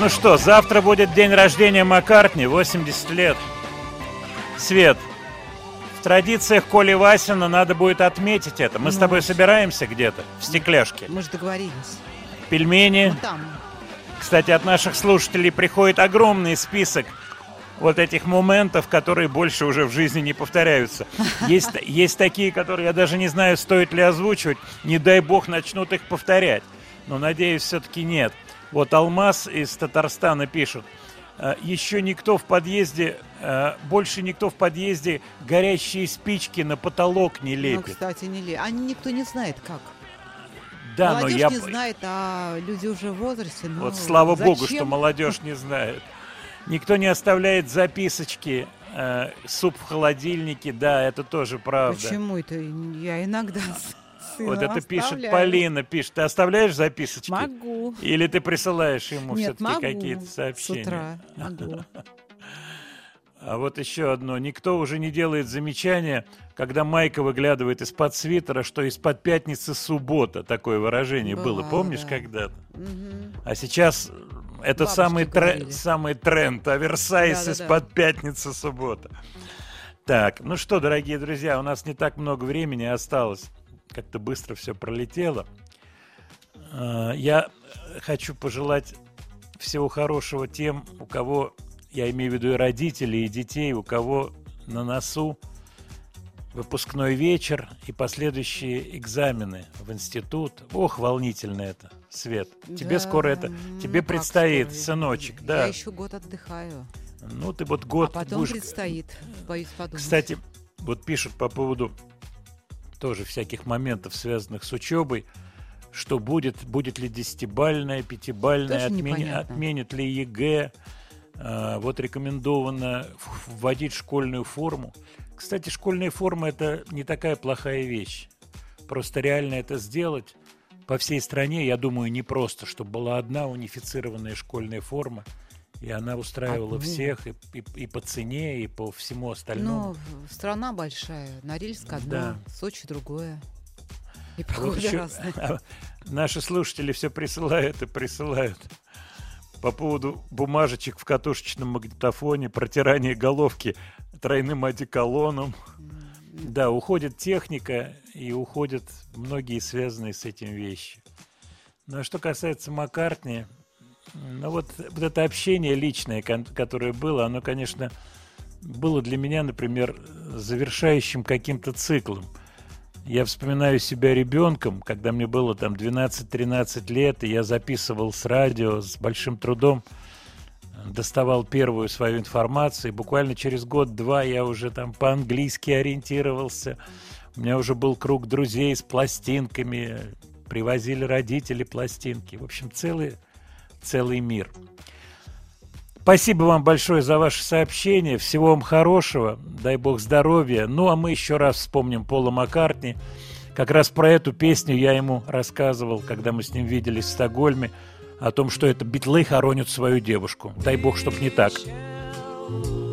S3: Ну что, завтра будет день рождения Маккартни, 80 лет. Свет, в традициях Коли Васина надо будет отметить это. Мы с
S4: Ну.
S3: тобой собираемся где-то в стекляшке.
S4: Мы же договорились.
S3: Пельмени.
S4: Ну, там.
S3: Кстати, от наших слушателей приходит огромный список вот этих моментов, которые больше уже в жизни не повторяются. Есть, есть такие, которые я даже не знаю, стоит ли озвучивать. Не дай бог начнут их повторять. Но, надеюсь, все-таки нет. Вот Алмаз из Татарстана пишет. «Э, Еще никто в подъезде, э, больше никто в подъезде горящие спички на потолок не
S4: Ну,
S3: лепит.
S4: кстати, не ле. Они никто не знает, как.
S3: да, но
S4: Молодежь
S3: я...
S4: не знает, а люди уже в возрасте. Ну,
S3: Вот слава богу, что
S4: зачем?
S3: молодежь не знает. Никто не оставляет записочки, э, суп в холодильнике, да, это тоже правда.
S4: Почему это? Я иногда с сыном
S3: Вот это пишет
S4: оставляю.
S3: Полина, пишет. Ты оставляешь записочки?
S4: Могу.
S3: Или ты присылаешь ему
S4: Нет,
S3: все-таки какие-то
S4: С
S3: сообщения?
S4: утра могу.
S3: А вот еще одно. Никто уже не делает замечания, когда Майка выглядывает из-под свитера, что из-под пятницы суббота. Такое выражение было.
S4: Бывало,
S3: Помнишь
S4: да.
S3: когда-то?
S4: Мгм.
S3: А сейчас это
S4: Бабушки
S3: самый, тре-
S4: говорили.
S3: самый тренд. Оверсайз
S4: Да-да-да.
S3: из-под пятницы суббота. Так, ну что, дорогие друзья, у нас не так много времени осталось. Как-то быстро все пролетело. А, Я хочу пожелать всего хорошего тем, у кого, я имею в виду и родителей, и детей, у кого на носу выпускной вечер и последующие экзамены в институт. Ох, волнительно это, Свет. Тебе
S4: Да,
S3: скоро это, тебе предстоит,
S4: скоро?
S3: сыночек,
S4: Я
S3: да.
S4: еще год отдыхаю.
S3: Ну, ты вот год
S4: а потом
S3: будешь-
S4: предстоит, боюсь подумать.
S3: Кстати, вот пишут по поводу тоже всяких моментов, связанных с учебой. что будет, будет ли десятибальная, пятибальная,
S4: Тоже
S3: отмени-
S4: непонятно.
S3: отменят ли ЕГЭ. А, Вот рекомендовано вводить школьную форму. Кстати, школьная форма это не такая плохая вещь. Просто реально это сделать по всей стране, я думаю, не просто, чтобы была одна унифицированная школьная форма, и она устраивала
S4: Одну.
S3: всех и, и- и по цене, и по всему остальному.
S4: Но в- страна большая. Норильск одно,
S3: Да.
S4: Сочи другое. И
S3: А вот
S4: погода
S3: еще
S4: разная.
S3: наши слушатели все присылают и присылают по поводу бумажечек в катушечном магнитофоне, протирания головки тройным одеколоном. Да, уходит техника и уходят многие связанные с этим вещи. Ну а что касается Маккартни, ну вот, вот это общение личное, которое было, оно, конечно, было для меня, например, завершающим каким-то циклом. Я вспоминаю себя ребенком, когда мне было там 12-13 лет, и я записывал с радио с большим трудом, доставал первую свою информацию, и буквально через год-два я уже там по-английски ориентировался, у меня уже был круг друзей с пластинками, привозили родители пластинки, в общем, целый, целый мир. Спасибо вам большое за ваше сообщение. Всего вам хорошего. Дай бог здоровья. Ну, а мы еще раз вспомним Пола Маккартни. Как раз про эту песню я ему рассказывал, когда мы с ним виделись в Стокгольме, о том, что это битлы хоронят свою девушку. Дай бог, чтоб не так.
S2: my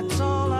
S2: That's all I